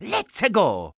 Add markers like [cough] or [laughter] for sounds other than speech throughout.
Let's go.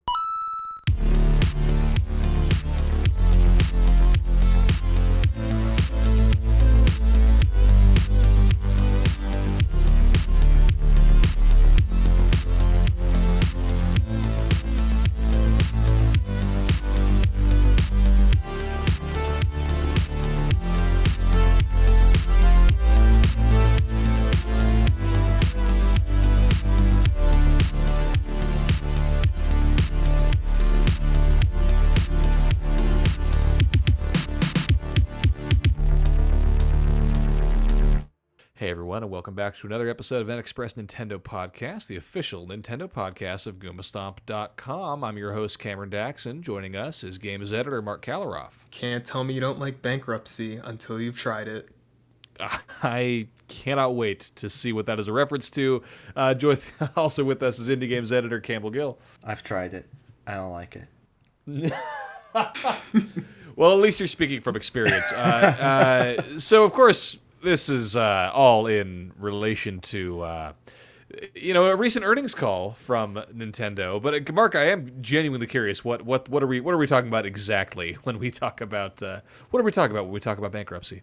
Everyone, and welcome back to another episode of NXpress Nintendo Podcast, the official Nintendo podcast of GoombaStomp.com. I'm your host, Cameron Daxon. Joining us is Games editor Marc Kaliroff. Can't tell me you don't like bankruptcy until you've tried it. [laughs] I cannot wait to see what that is a reference to. Uh, join- [laughs] also with us is Indie Games editor Campbell Gill. I've tried it. I don't like it. [laughs] Well, at least you're speaking from experience. Uh, uh, so, of course, this is uh, all in relation to, uh, you know, a recent earnings call from Nintendo. But uh, Marc, I am genuinely curious. What what what are we what are we talking about exactly [laughs] when we talk about uh, what are we talking about when we talk about bankruptcy?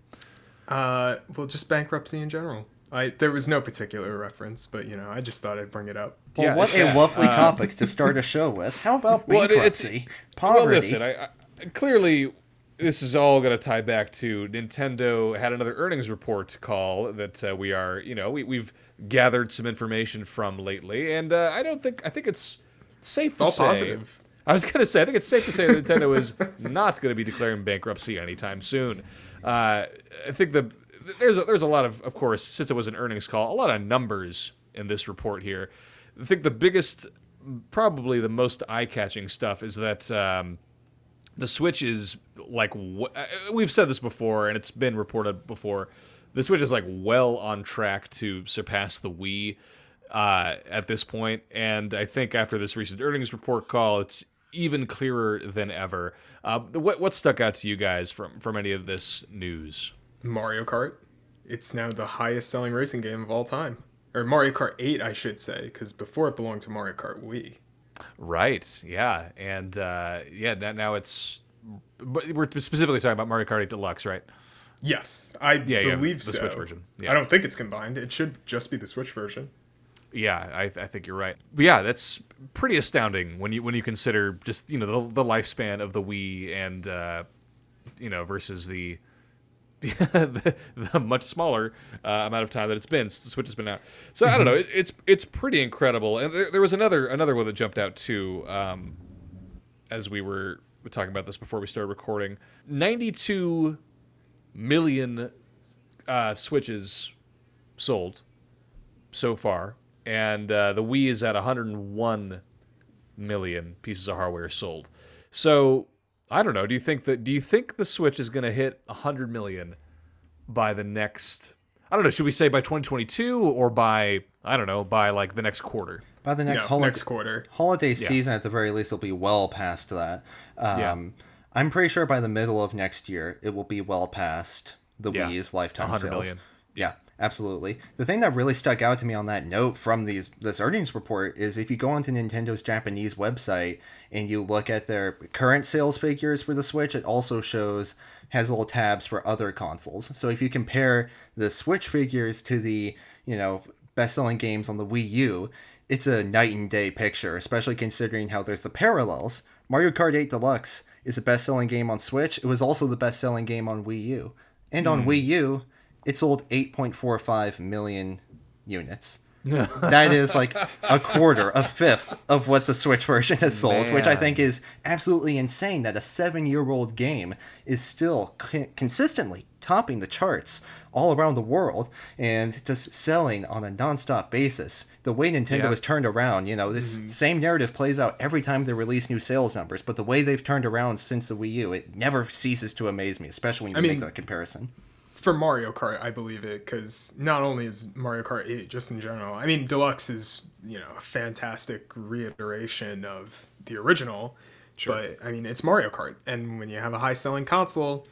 Uh, well, just bankruptcy in general. I there was no particular reference, but you know, I just thought I'd bring it up. Well, Yeah, what yeah, a [laughs] lovely topic to start a show with. How about [laughs] Well, it's- bankruptcy? Poverty. Well, listen, I, I, clearly this is all going to tie back to Nintendo had another earnings report call that uh, we are, you know, we, we've gathered some information from lately, and uh, I don't think I think it's safe to all say. positive. I was going to say I think it's safe to say that Nintendo is not going to be declaring bankruptcy anytime soon. Uh, I think the there's a, there's a lot of of course since it was an earnings call, a lot of numbers in this report here. I think the biggest, probably the most eye-catching stuff is that. Um, the Switch is like uh, we've said this before, and it's been reported before. The Switch is like well on track to surpass the Wii uh, at this point, and I think after this recent earnings report call, it's even clearer than ever. Uh, what what stuck out to you guys from from any of this news? Mario Kart. It's now the highest selling racing game of all time. Or Mario Kart 8, I should say, because before it belonged to Mario Kart Wii. Right. Yeah. And uh, yeah. Now, now it's. But we're specifically talking about Mario Kart 8 Deluxe, right? Yes, I Yeah, yeah, the so. Switch version. Yeah. I don't think it's combined. It should just be the Switch version. Yeah, I, I think you're right. But yeah, that's pretty astounding when you when you consider just you know the, the lifespan of the Wii and uh, you know versus the the, [laughs] the much smaller uh, amount of time that it's been since the Switch has been out. So I don't know. It, it's it's pretty incredible. And there, there was another another one that jumped out too. Um, as we were talking about this before we started recording, 92 million uh, Switches sold so far, and uh, the Wii is at 101 million pieces of hardware sold. So I don't know. Do you think that? Do you think the Switch is going to hit 100 million by the next? I don't know. Should we say by 2022 or by I don't know by like the next quarter? By the next no, holiday, next quarter. holiday season, at the very least, will be well past that. Um, Yeah. I'm pretty sure by the middle of next year, it will be well past the Yeah, Wii's lifetime 100 sales. million. Yeah, absolutely. The thing that really stuck out to me on that note from these this earnings report is if you go onto Nintendo's Japanese website and you look at their current sales figures for the Switch, it also shows has little tabs for other consoles. So if you compare the Switch figures to the, you know, best-selling games on the Wii U, it's a night and day picture, especially considering how there's the parallels. Mario Kart 8 Deluxe is the best-selling game on Switch. It was also the best-selling game on Wii U. And on hmm. Wii U, it sold 8.45 million units. [laughs] that is like a quarter, a fifth of what the Switch version has sold, which I think is absolutely insane that a seven year old game is still c- consistently topping the charts all around the world and just selling on a nonstop basis. The way Nintendo Yeah. has turned around, you know, this mm-hmm. same narrative plays out every time they release new sales numbers, but the way they've turned around since the Wii U, it never ceases to amaze me, especially when you I make mean- that comparison. For Mario Kart, I believe it because not only is Mario Kart 8 just in general, I mean, Deluxe is, you know, a fantastic reiteration of the original. But, I mean, it's Mario Kart. And when you have a high selling console,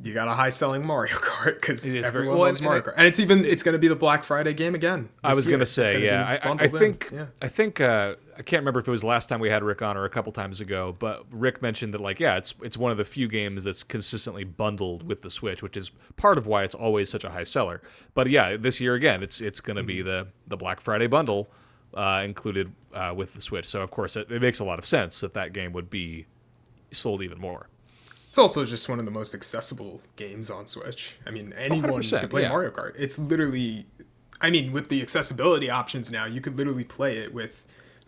you got a high selling Mario [laughs] Kart because everyone well, loves Mario and Kart. And it's even, it's going to be the, Black Friday game again. I was gonna It's say, yeah. I, I, I think, Yeah. I think, uh, I can't remember if it was the last time we had Rick on or a couple times ago, but Rick mentioned that like yeah, it's it's one of the few games that's consistently bundled with the Switch, which is part of why it's always such a high seller. But yeah, this year again, it's it's going to be the the Black Friday bundle uh, included uh, with the Switch. So of course, it, it makes a lot of sense that that game would be sold even more. It's also just one of the most accessible games on Switch. I mean, anyone can play yeah. Mario Kart. It's literally, I mean, with the accessibility options now, you could literally play it with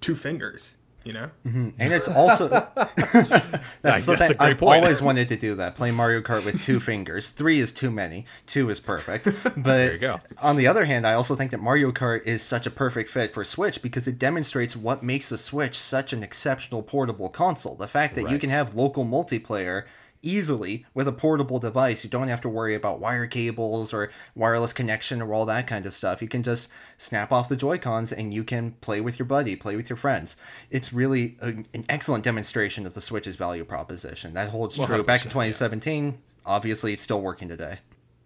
two fingers. You know, mm-hmm. and it's also [laughs] [laughs] that's, the that's a thing. great I've point. always wanted to do that. Play Mario Kart with two [laughs] fingers. Three is too many. Two is perfect. But you go. on the other hand, I also think that Mario Kart is such a perfect fit for Switch because it demonstrates what makes the Switch such an exceptional portable console. The fact that you can have local multiplayer easily with a portable device. You don't have to worry about wire cables or wireless connection or all that kind of stuff. You can just snap off the Joy-Cons and you can play with your buddy, play with your friends. It's really a, an excellent demonstration of the Switch's value proposition. That holds true. Back in 100%, yeah. 2017, obviously it's still working today.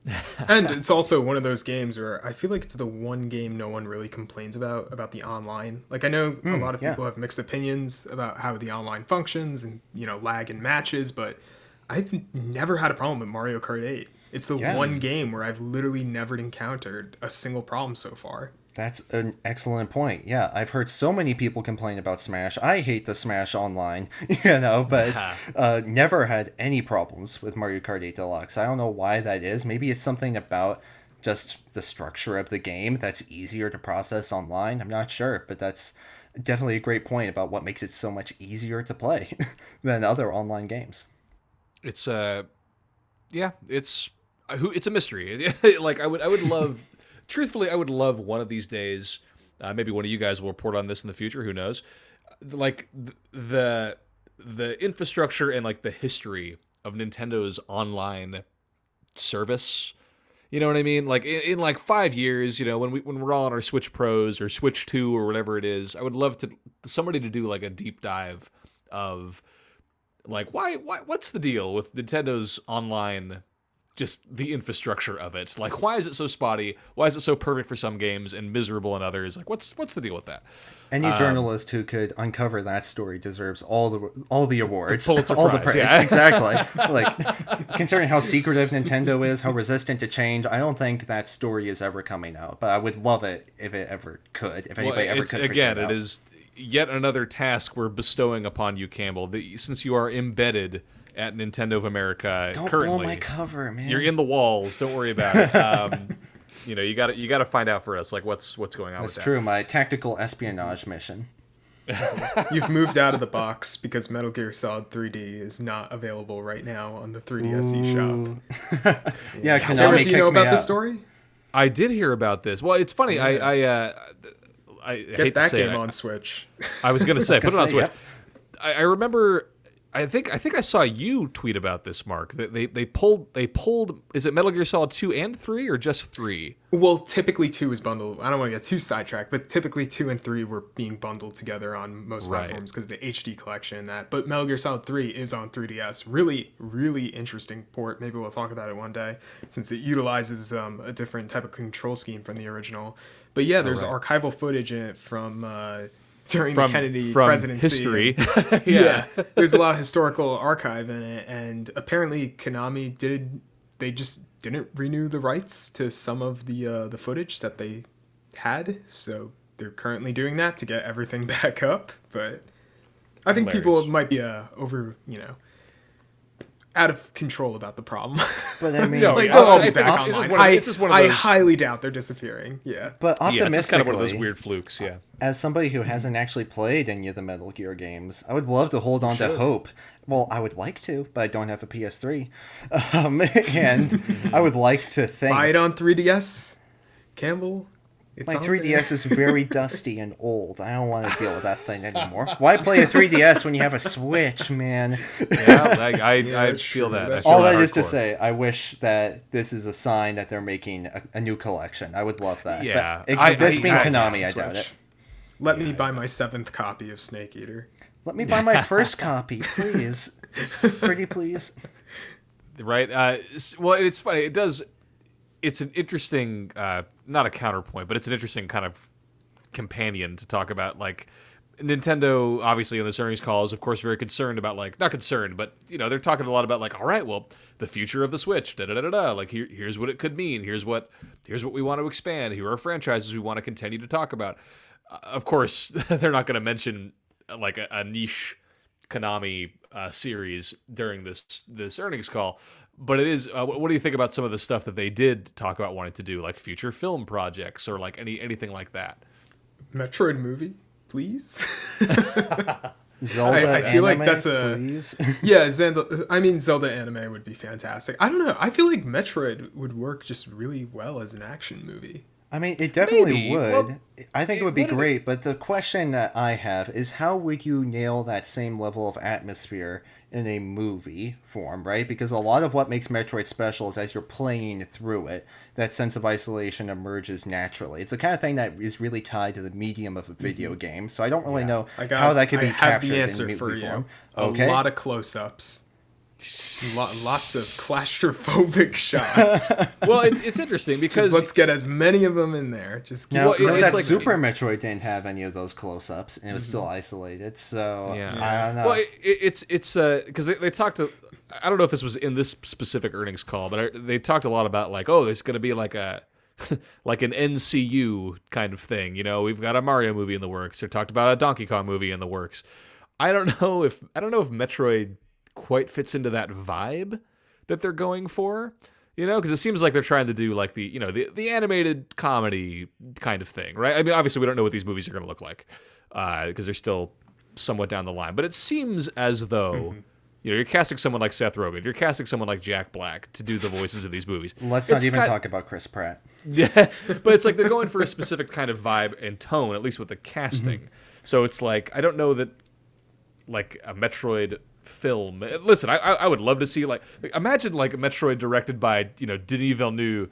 [laughs] and it's also one of those games where I feel like it's the one game no one really complains about about the online. Like I know a hmm, lot of yeah. people have mixed opinions about how the online functions and you know lag in matches, but I've never had a problem with Mario Kart 8. It's the Yeah. one game where I've literally never encountered a single problem so far. That's an excellent point. Yeah, I've heard so many people complain about Smash. I hate the Smash Online, [laughs] you know, but [laughs] uh, never had any problems with Mario Kart 8 Deluxe. I don't know why that is. Maybe it's something about just the structure of the game that's easier to process online. I'm not sure, but that's definitely a great point about what makes it so much easier to play [laughs] than other online games. It's uh yeah it's uh, who it's a mystery [laughs] like i would i would love truthfully i would love one of these days uh, maybe one of you guys will report on this in the future who knows like th- the the infrastructure and like the history of nintendo's online service you know what I mean? Like in, in like five years, you know, when we when we're all on our Switch Pros or Switch Two or whatever it is, I would love to somebody to do like a deep dive of like why why what's the deal with Nintendo's online just the infrastructure of it like why is it so spotty why is it so perfect for some games and miserable in others like what's what's the deal with that Any Um, journalist who could uncover that story deserves all the all the awards, Pulitzer all the Prize, praise. yeah. Exactly. [laughs] like considering how secretive Nintendo is, how resistant to change, I don't think that story is ever coming out. But I would love it if it ever could. If anybody well, ever could. again it, it is yet another task we're bestowing upon you Campbell that since you are embedded at Nintendo of America Don't currently blow my cover, man. you're in the walls don't worry about it um, [laughs] you know you got to you got to find out for us like what's what's going on That's with true. My tactical espionage mission. [laughs] You've moved out of the box because Metal Gear Solid 3D is not available right now on the 3DS eShop. [laughs] Yeah, Cameron, Konami do you know about the story? I did hear about this well it's funny I I uh, I hate Get that game it. on Switch. I was gonna [laughs] say, put it gonna on Switch. yep. I, I remember. I think I think I saw you tweet about this, Marc. That they, they pulled they pulled. Is it Metal Gear Solid two and three or just three? Well, typically two is bundled. I don't want to get too sidetracked, but typically two and three were being bundled together on most Right. platforms because the HD collection and that. But Metal Gear Solid 3 is on 3DS. Really, really interesting port. Maybe we'll talk about it one day since it utilizes um, a different type of control scheme from the original. But yeah, there's right. archival footage in it from uh, during From the Kennedy from presidency. history. [laughs] [laughs] yeah. there's a lot of historical archive in it, and apparently Konami did. They just didn't renew the rights to some of the uh, the footage that they had, so they're currently doing that to get everything [laughs] back up. But I think people might be uh, over, you know, out of control about the problem. But I [laughs] mean, No, like yeah, they'll all I be think back it's just online. one of- I, it's just one of I highly doubt they're disappearing. Yeah. but yeah, optimistically, it's just kind of one of those weird flukes. Yeah. as somebody who hasn't actually played any of the Metal Gear games, I would love to hold on to hope. Well, I would like to, but I don't have a PS3, [laughs] um, [laughs] and I would like to think Buy it on 3DS, Campbell. It's my 3DS there. is very [laughs] dusty and old. I don't want to deal with that thing anymore. Why play a 3DS when you have a Switch, man? Yeah, I, I, I [laughs] feel true. that. I feel All that that is to say, I wish that this is a sign that they're making a, a new collection. I would love that. Yeah, But it- I- this I- being I- Konami, I Switch. doubt it. Let me buy my seventh copy of Snake Eater. Let me buy my [laughs] first copy, please. Pretty please. right? Uh, well, it's funny. It does. It's an interesting, uh, not a counterpoint, but it's an interesting kind of companion to talk about. Like, Nintendo, obviously, in this earnings call, is of course very concerned about like not concerned, but you know they're talking a lot about like, all right, well, the future of the Switch, da da da da da. Like here, here's what it could mean. Here's what here's what we want to expand. Here are franchises we want to continue to talk about. Uh, of course, [laughs] they're not going to mention uh, like a, a niche Konami uh, series during this this earnings call. But it is. Uh, what do you think about some of the stuff that they did talk about wanting to do, like future film projects or like any anything like that? Metroid movie, please. [laughs] Zelda I- I feel like anime, that's a- please. [laughs] yeah, Zelda. I mean, Zelda anime would be fantastic. I don't know. I feel like Metroid would work just really well as an action movie. I mean, it definitely Maybe. would. Well, I think it would be what are they- great, but the question that I have is how would you nail that same level of atmosphere in a movie form, right? Because a lot of what makes Metroid special is as you're playing through it, that sense of isolation emerges naturally. It's the kind of thing that is really tied to the medium of a mm-hmm. video game. So I don't really know I got. how that could I be captured the answer in for movie you. form. A Okay. lot of close-ups. Lo- lots of claustrophobic shots. Well, it's it's interesting Just because let's get as many of them in there. Just keep Now, Well, it- that like- Super Metroid didn't have any of those close-ups, and it was still mm-hmm. isolated. So Yeah. I don't know. Well, it, it- it's it's uh, because they, they talked to. I don't know if this was in this specific earnings call, but I, they talked a lot about like, oh, there's going to be like a [laughs] like an NCU kind of thing. You know, we've got a Mario movie in the works. They talked about a Donkey Kong movie in the works. I don't [laughs] know if I don't know if Metroid quite fits into that vibe that they're going for. You know, because it seems like they're trying to do like the you know the the animated comedy kind of thing, right? I mean, obviously we don't know what these movies are going to look like because they're still somewhat down the line. But it seems as though Mm-hmm. you know you're casting someone like Seth Rogen, you're casting someone like Jack Black to do the voices of these movies. Let's It's not even ki- talk about Chris Pratt. Yeah, but it's like they're going for a specific kind of vibe and tone, at least with the casting. So it's like I don't know that like a Metroid film. Listen, I I I would love to see like imagine like a Metroid directed by you know Denis Villeneuve,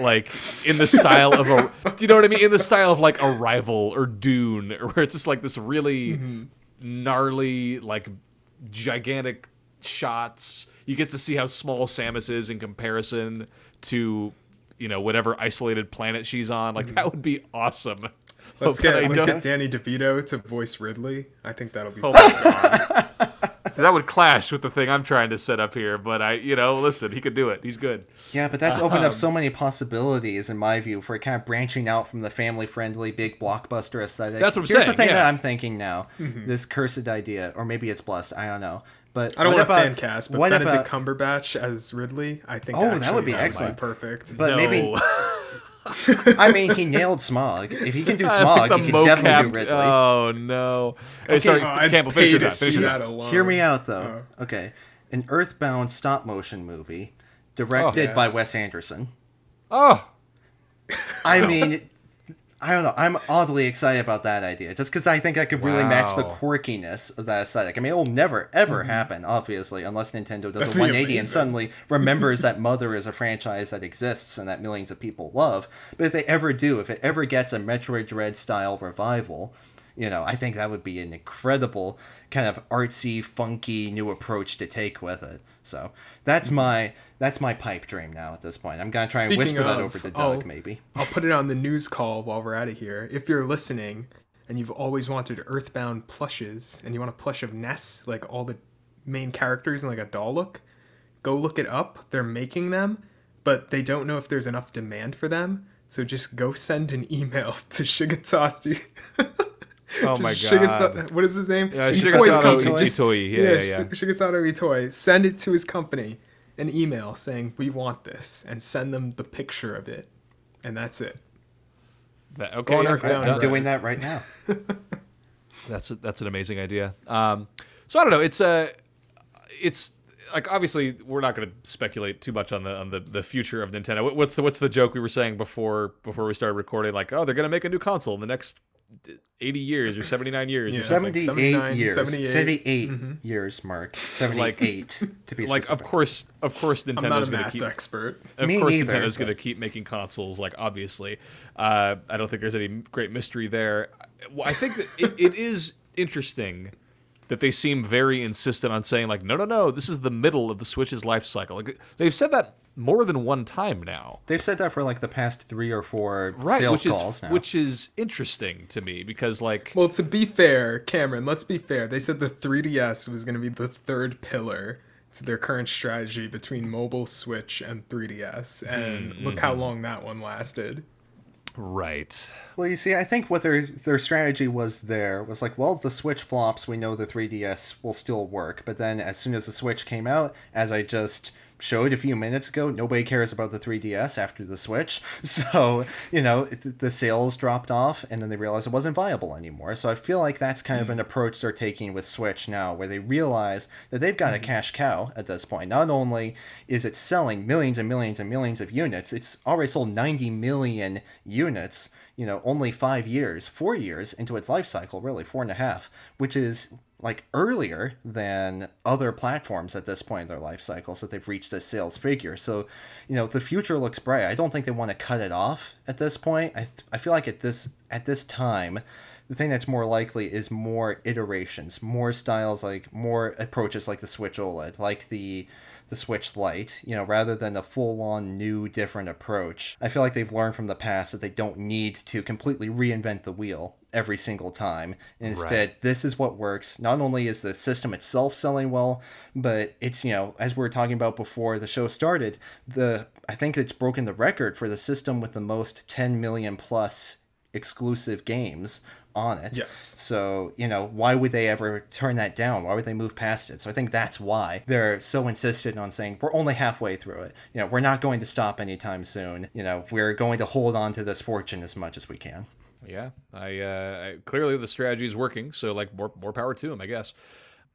like in the style of a do you know what I mean? In the style of like Arrival or Dune, [laughs] where it's just like this really mm-hmm. gnarly like gigantic shots. You get to see how small Samus is in comparison to you know whatever isolated planet she's on. Like that mm-hmm. would be awesome. let's But get let's get Danny DeVito to voice Ridley. I think that'll be. Oh my god. [laughs] so that would clash with the thing I'm trying to set up here, but I, you know, listen, he could do it. He's good. Yeah, but that's opened up um, so many possibilities in my view for kind of branching out from the family-friendly big blockbuster aesthetic. That's what I'm Here's saying, the thing yeah. that I'm thinking now: mm-hmm. this cursed idea, or maybe it's blessed. I don't know. But I don't what want to about- fan cast, but what Benedict about- Cumberbatch as Ridley, I think. Oh, that would be that excellent. perfect. But no. maybe [laughs] [laughs] I mean, he nailed Smaug. If he can do [laughs] uh, Smaug, the he can definitely do mocap- Ridley. Oh no. Hey, sorry, Oh, I'd Campbell, pay finish your to thought. Finish see your that thought. alone. Hear me out, though. Uh-huh. okay, an Earthbound stop motion movie directed oh. by yes. Wes Anderson. Oh, I mean, I don't know. I'm oddly excited about that idea, just because I think that could really match the Wow. quirkiness of that aesthetic. I mean, it will never ever mm-hmm. happen, obviously, unless Nintendo does a [laughs] be 180 and suddenly remembers that Mother is a franchise that exists and that millions of people love. But if they ever do, if it ever gets a Metroid Dread style revival, you know, I think that would be an incredible kind of artsy, funky new approach to take with it. So that's mm-hmm. my that's my pipe dream now at this point. I'm gonna try and Speaking whisper that over to Doug, oh, maybe. I'll put it on the news call while we're out of here. If you're listening and you've always wanted Earthbound plushes and you want a plush of Ness, like all the main characters in like a doll look, go look it up. They're making them, but they don't know if there's enough demand for them. So just go send an email [laughs] to Shigetsu. [laughs] oh my god. What is his name? Itoi's Shigesato. Itoi. Yeah, yeah, yeah. Sh- Shigesato Itoi. Send it to his company, an email saying we want this, and send them the picture of it, and that's it. That- okay, yeah, Earthbound. I'm doing that right now. [laughs] That's a, that's an amazing idea. Um, so I don't know. It's a, it's like obviously we're not going to speculate too much on the on the, the future of Nintendo. What's the what's the joke we were saying before before we started recording? Like, oh, they're going to make a new console in the next eighty years or seventy nine years. Yeah. something. 78 79, years. 78. 78 years, Marc. 78 to be Like, of course, of course, Nintendo's going to keep. expert. Of Me course, neither, Nintendo's going to keep making consoles. Like, obviously, uh, I don't think there's any great mystery there. I think that it, it is interesting that they seem very insistent on saying, like, no, no, no, this is the middle of the Switch's life cycle. Like, they've said that more than one time now. They've said that for like the past three or four Right, sales which calls is now. which is interesting to me because like Well, to be fair, Cameron, let's be fair. They said the 3DS was going to be the third pillar to their current strategy between mobile, Switch, and 3DS. And hmm, look how hmm. long that one lasted. right. Well, you see, I think what their their strategy was there was like, well, the Switch flops, we know the 3DS will still work. But then as soon as the Switch came out, as I just showed a few minutes ago, nobody cares about the 3DS after the Switch. [laughs] So, you know, the sales dropped off and then they realized it wasn't viable anymore. So I feel like that's kind of hmm. an approach they're taking with Switch now, where they realize that they've got a hmm. cash cow at this point. Not only is it selling millions and millions and millions of units, it's already sold 90 million units you know, only five years, four years into its life cycle, really, four and a half, which is like earlier than other platforms at this point in their life cycles that they've reached this sales figure. So, you know, the future looks bright. I don't think they want to cut it off at this point. I, th- I feel like at this at this time, the thing that's more likely is more iterations, more styles, like more approaches like the Switch OLED, like the the Switch Lite, you know, rather than a full on new different approach. I feel like they've learned from the past that they don't need to completely reinvent the wheel every single time. And instead, this is what works. Not only is the system itself selling well, but it's, you know, as we were talking about before the show started, the I think it's broken the record for the system with the most 10 million plus exclusive games on it. Yes. So, you know, why would they ever turn that down? Why would they move past it? So I think that's why they're so insistent on saying we're only halfway through it. You know, we're not going to stop anytime soon. You know, we're going to hold on to this fortune as much as we can. Yeah, I, uh, I clearly the strategy is working, so like more more power to him, I guess.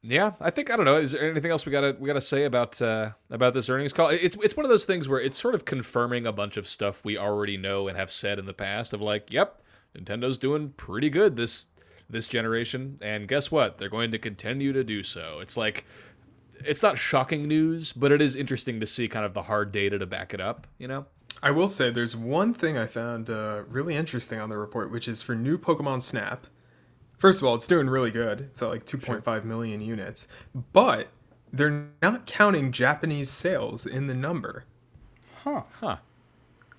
Yeah, I think I don't know. Is there anything else we gotta we gotta say about uh, about this earnings call? It's it's one of those things where it's sort of confirming a bunch of stuff we already know and have said in the past. Of like, yep, Nintendo's doing pretty good this this generation, and guess what? They're going to continue to do so. It's like it's not shocking news, but it is interesting to see kind of the hard data to back it up. You know? I will say there's one thing I found uh, really interesting on the report, which is for new Pokemon Snap. First of all, it's doing really good. It's at like 2.5 million units, but they're not counting Japanese sales in the number. Huh. Huh.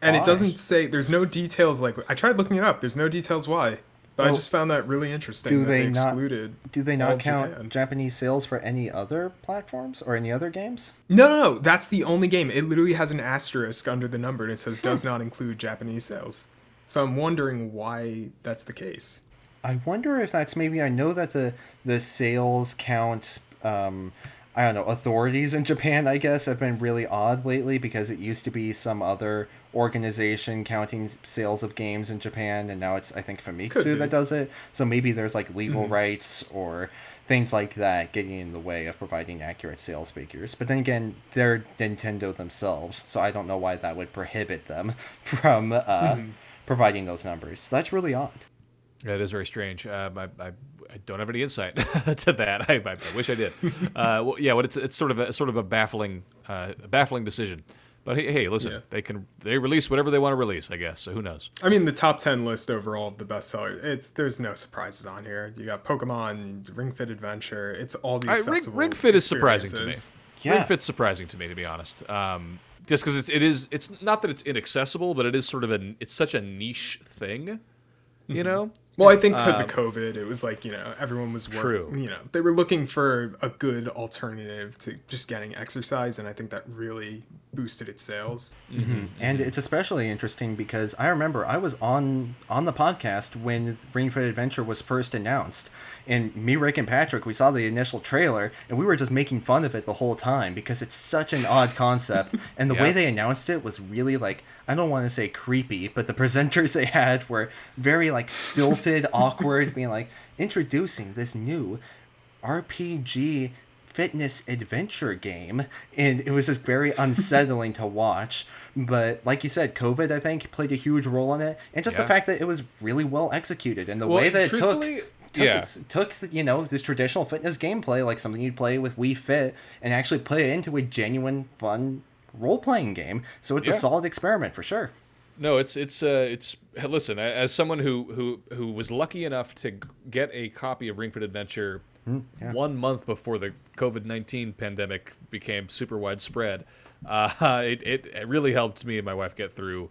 And it doesn't say, there's no details like, I tried looking it up, there's no details why. But I just found that really interesting. do that they not- excluded Do they not count Japan. Japanese sales for any other platforms or any other games? No, no, no, that's the only game. It literally has an asterisk under the number and it says does not include Japanese sales. So I'm wondering why that's the case. I wonder if that's maybe I know that the the sales count um I don't know authorities in Japan I guess have been really odd lately because it used to be some other organization counting sales of games in Japan and now it's I think Famitsu. Mm-hmm. that does it so maybe there's like legal rights or things like that getting in the way of providing accurate sales figures but then again they're Nintendo themselves so I don't know why that would prohibit them [laughs] from uh, Mm-hmm. providing those numbers so that's really odd Yeah, it is very strange. Um, I, I, I don't have any insight [laughs] to that. I, I wish I did. [laughs] Uh, well, yeah, but it's it's sort of a sort of a baffling uh, a baffling decision. But hey, hey, listen, Yeah. they can they release whatever they want to release, I guess. So who knows? I mean, the top 10 list overall of the bestsellers, it's there's no surprises on here. You got Pokemon, Ring Fit Adventure, it's all the I, Ring, Ring Fit is surprising to me. experiences. Yeah. Ring Fit's surprising to me, to be honest. Um, just because it's it is it's not that it's inaccessible, but it is sort of a it's such a niche thing, you know. Well, I think because of um, COVID, it was like, you know, everyone was work, True. you know, they were looking for a good alternative to just getting exercise, and I think that really boosted its sales. Mm-hmm. Mm-hmm. and it's especially interesting because I remember I was on on the podcast when Ring Fit Adventure was first announced, and me, Rick, and Patrick we saw the initial trailer, and we were just making fun of it the whole time because it's such an odd [laughs] concept, and the way they announced it was really like I don't want to say creepy, but the presenters [laughs] they had were very like stilted, [laughs] awkward, being like introducing this new RPG fitness adventure game. And it was just very [laughs] unsettling to watch. But like you said covid i think played a huge role in it. And just Yeah. the fact that it was really well executed. And the Well, way that it took took, yeah. took you know this traditional fitness gameplay like something you'd play with Wii Fit and actually put it into a genuine fun role-playing game. So it's a solid experiment for sure No, it's it's uh, it's listen. As someone who who who was lucky enough to get a copy of Ring Fit Adventure one month before the COVID nineteen pandemic became super widespread. Uh, [laughs] it, it it really helped me and my wife get through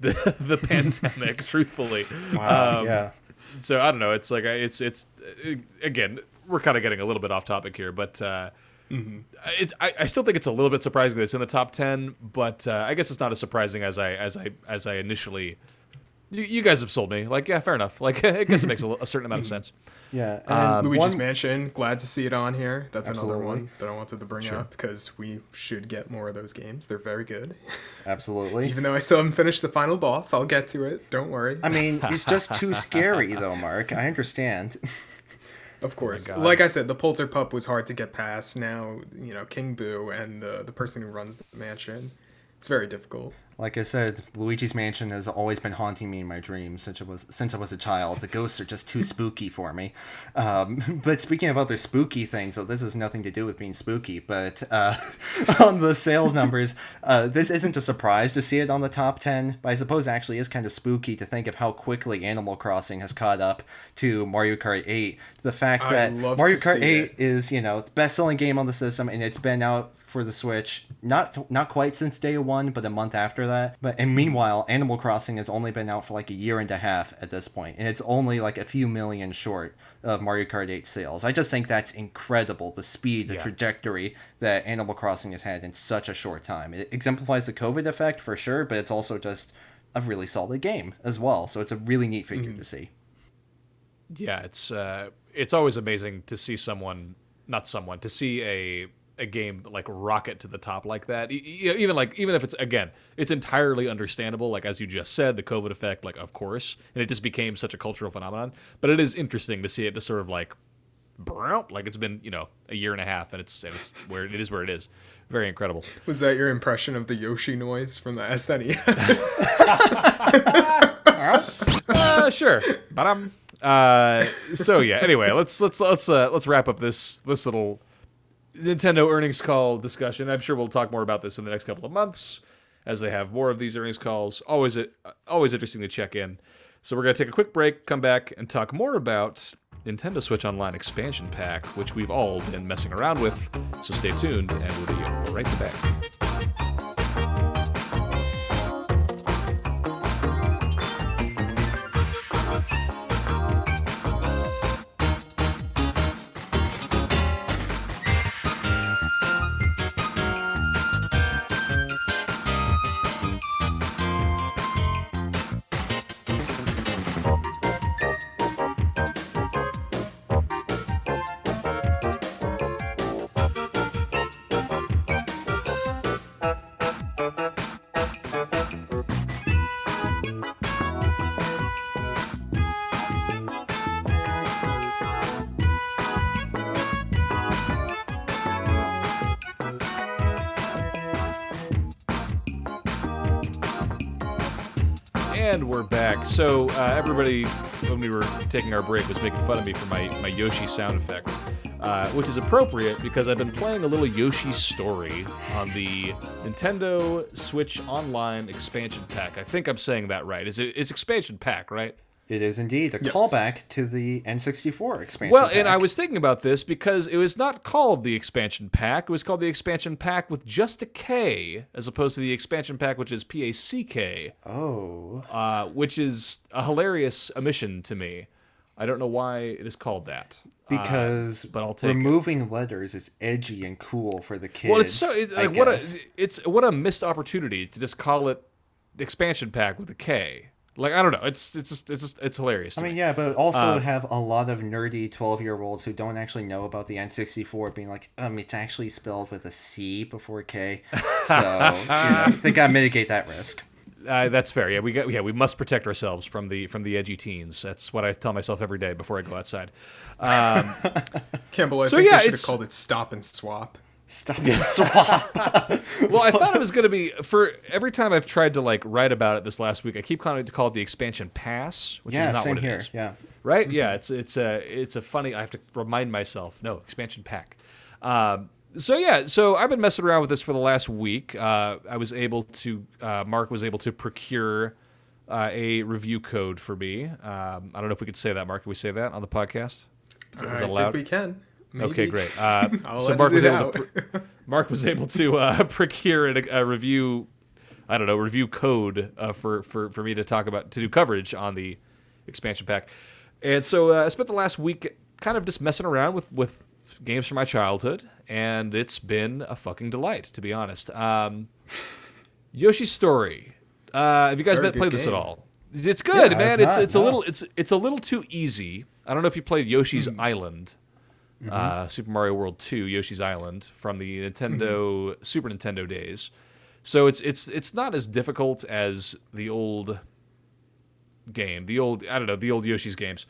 the [laughs] the pandemic. [laughs] truthfully, Wow. Um, yeah. so I don't know. It's like it's it's uh, again we're kind of getting a little bit off topic here, but uh, it's I, I still think it's a little bit surprising that it's in the top ten. But uh, I guess it's not as surprising as I as I as I initially. You, you guys have sold me. Like yeah, fair enough. Like [laughs] I guess it makes a, a certain amount of sense. Yeah. Um, Luigi's one- Mansion, glad to see it on here. That's another one that I wanted to bring Sure. up because we should get more of those games. They're very good. Absolutely. [laughs] Even though I still haven't finished the final boss, I'll get to it. Don't worry. I mean, he's just too [laughs] scary, though, Marc. I understand. Of oh course. God. like I said, the Polter Pup was hard to get past. Now, you know, King Boo and the, the person who runs the mansion, it's very difficult. Like I said, Luigi's Mansion has always been haunting me in my dreams since I was since I was a child. The ghosts are just too [laughs] spooky for me. Um, [laughs] but speaking of other spooky things, so this has nothing to do with being spooky. But uh, [laughs] on the sales numbers, uh, this isn't a surprise to see it on the top ten. But I suppose it actually is kind of spooky to think of how quickly Animal Crossing has caught up to Mario Kart 8. The fact I that Mario Kart 8 it. is you know the best selling game on the system, and it's been out for the Switch, not not quite since day one, but a month after that. But and meanwhile, Animal Crossing has only been out for like a year and a half at this point, and it's only like a few million short of Mario Kart 8 sales. I just think that's incredible. The speed, the Yeah. trajectory that Animal Crossing has had in such a short time. It exemplifies the COVID effect for sure, but it's also just a really solid game as well. So it's a really neat figure to see. Yeah, it's uh, it's always amazing to see someone, not someone, to see a a game like rocket to the top like that. Even like even if it's again, it's entirely understandable. Like as you just said, the COVID effect, like of course, and it just became such a cultural phenomenon. But it is interesting to see it just sort of like, like it's been you know a year and a half, and it's and it's where it is where it is. Very incredible. Was that your impression of the Yoshi noise from the SNES? [laughs] uh, sure. But um. Uh, so yeah. Anyway, let's let's let's uh, let's wrap up this this little Nintendo earnings call discussion. I'm sure we'll talk more about this in the next couple of months as they have more of these earnings calls. Always always interesting to check in. So we're gonna take a quick break, come back, and talk more about Nintendo Switch Online expansion pack, which we've all been messing around with. So stay tuned, and we'll be right back. And we're back. So uh, everybody, when we were taking our break, was making fun of me for my, my Yoshi sound effect, uh, which is appropriate because I've been playing a little Yoshi story on the Nintendo Switch Online expansion pack. I think I'm saying that right. Is it? It's expansion pack, right? It is indeed a Yes. callback to the N64 expansion. Well, and I was thinking about this because it was not called the expansion pack. It was called the expansion pack with just a K, as opposed to the expansion pack, which is P A C K. Oh. uh, which is a hilarious omission to me. I don't know why it is called that. because but I'll take it. removing letters is edgy and cool for the kids. well, it's so it, like what a it's what a missed opportunity to just call it the expansion pack with a K. Like I don't know, it's it's just it's just it's hilarious. To I mean, me. yeah, but also Uh, have a lot of nerdy twelve-year-olds who don't actually know about the N64 being like, um, it's actually spelled with a C before K, [laughs] so you know, they gotta mitigate that risk. Uh, that's fair. Yeah, we got yeah we must protect ourselves from the from the edgy teens. That's what I tell myself every day before I go outside. Um, [laughs] Campbell, I So, think yeah, they should have it's- called it Stop and Swap. Stop and swap. [laughs] well, I thought it was going to be for every time I've tried to like write about it this last week. I keep calling to call it the expansion pass, which yeah, is not same what it here. is. Yeah. right? Yeah, it's it's a it's a funny. I have to remind myself. No expansion pack. Um, so yeah, so I've been messing around with this for the last week. Uh, I was able to. Uh, Marc was able to procure uh, a review code for me. Um, I don't know if we could say that, Marc. Can we say that on the podcast? Is, is I that think allowed? we can. Okay, great. [laughs] Uh, so Marc was able out. to pr- Marc was able to uh, [laughs] procure a, a review. I don't know review code uh, for, for for me to talk about to do coverage on the expansion pack, and so uh, I spent the last week kind of just messing around with with games from my childhood, and it's been a fucking delight to be honest. Um, [laughs] Yoshi's Story. Uh, have you guys Very met, good played this at all? It's good, Yeah, man. It's not, it's a little it's it's a little too easy. I don't know if you played Yoshi's Island, uh, Super Mario World Two, Yoshi's Island from the Nintendo Super Nintendo days. So it's it's it's not as difficult as the old game, the old I don't know the old Yoshi's games.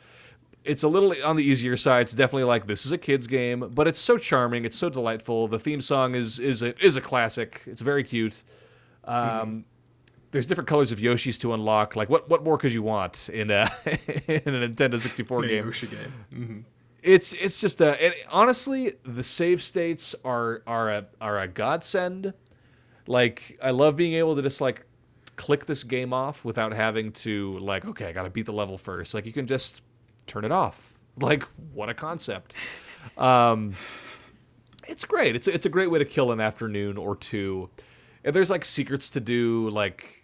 It's a little on the easier side. It's definitely like this is a kids game, but it's so charming. It's so delightful. The theme song is is a, is a classic. It's very cute. Um, There's different colors of Yoshis to unlock. Like what what more could you want in a [laughs] in a Nintendo 64 A game? Yoshi game. Mhm. It's it's just a and honestly the save states are are a are a godsend. Like i love being able to just like click this game off without having to like okay i gotta beat the level first. Like you can just turn it off. [laughs] Like what a concept. Um it's great. It's it's a great way to kill an afternoon or two. And there's like secrets to do like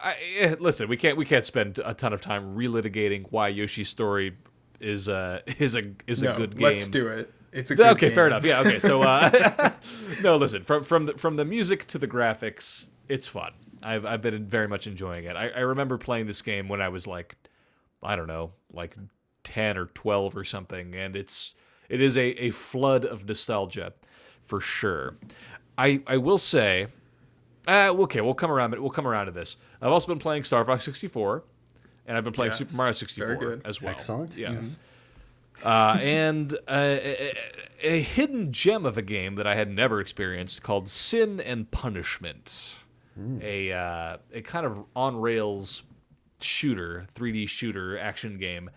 I, eh, listen, we can't we can't spend a ton of time relitigating why Yoshi's story is a is a is a good game. let's do it. It's a good game. Okay, fair enough. Yeah, okay. So uh, [laughs] [laughs] no, listen from from the, from the music to the graphics, it's fun. I've I've been very much enjoying it. I, I remember playing this game when I was like, I don't know, like ten or twelve or something, and it's it is a, a flood of nostalgia, for sure. I I will say, uh, okay, we'll come around. We'll come around to this. I've also been playing Star Fox 64, and I've been playing Yes, Super Mario very 64 good. as well. Excellent. Yes. Uh, and uh, a, a hidden gem of a game that I had never experienced called Sin and Punishment, a uh, a kind of on rails shooter, 3D shooter action game.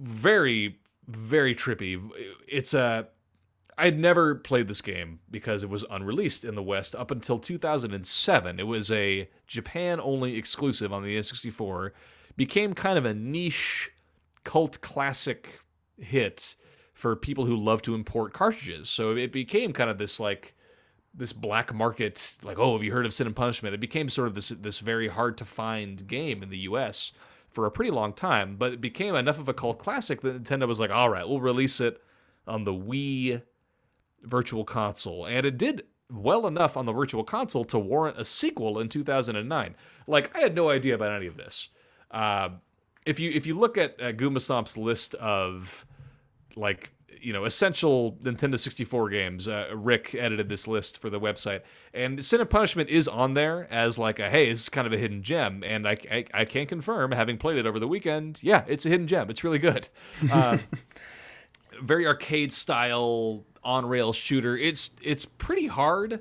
Very very trippy. It's a I'd never played this game because it was unreleased in the West up until 2007. It was a Japan only exclusive on the N64. Became kind of a niche cult classic hit for people who love to import cartridges. So it became kind of this like this black market like oh have you heard of Sin and Punishment? It became sort of this this very hard to find game in the US for a pretty long time, but it became enough of a cult classic that Nintendo was like, "All right, we'll release it on the Wii Virtual Console." And it did well enough on the Virtual Console to warrant a sequel in 2009. Like I had no idea about any of this. Uh, if you if you look at uh, GoombaStomp's list of like you know essential Nintendo 64 games, uh, Rick edited this list for the website, and Sin and Punishment is on there as like a hey, this is kind of a hidden gem, and I I, I can confirm, having played it over the weekend, yeah, it's a hidden gem. It's really good. [laughs] Uh, very arcade style on rail shooter. It's it's pretty hard.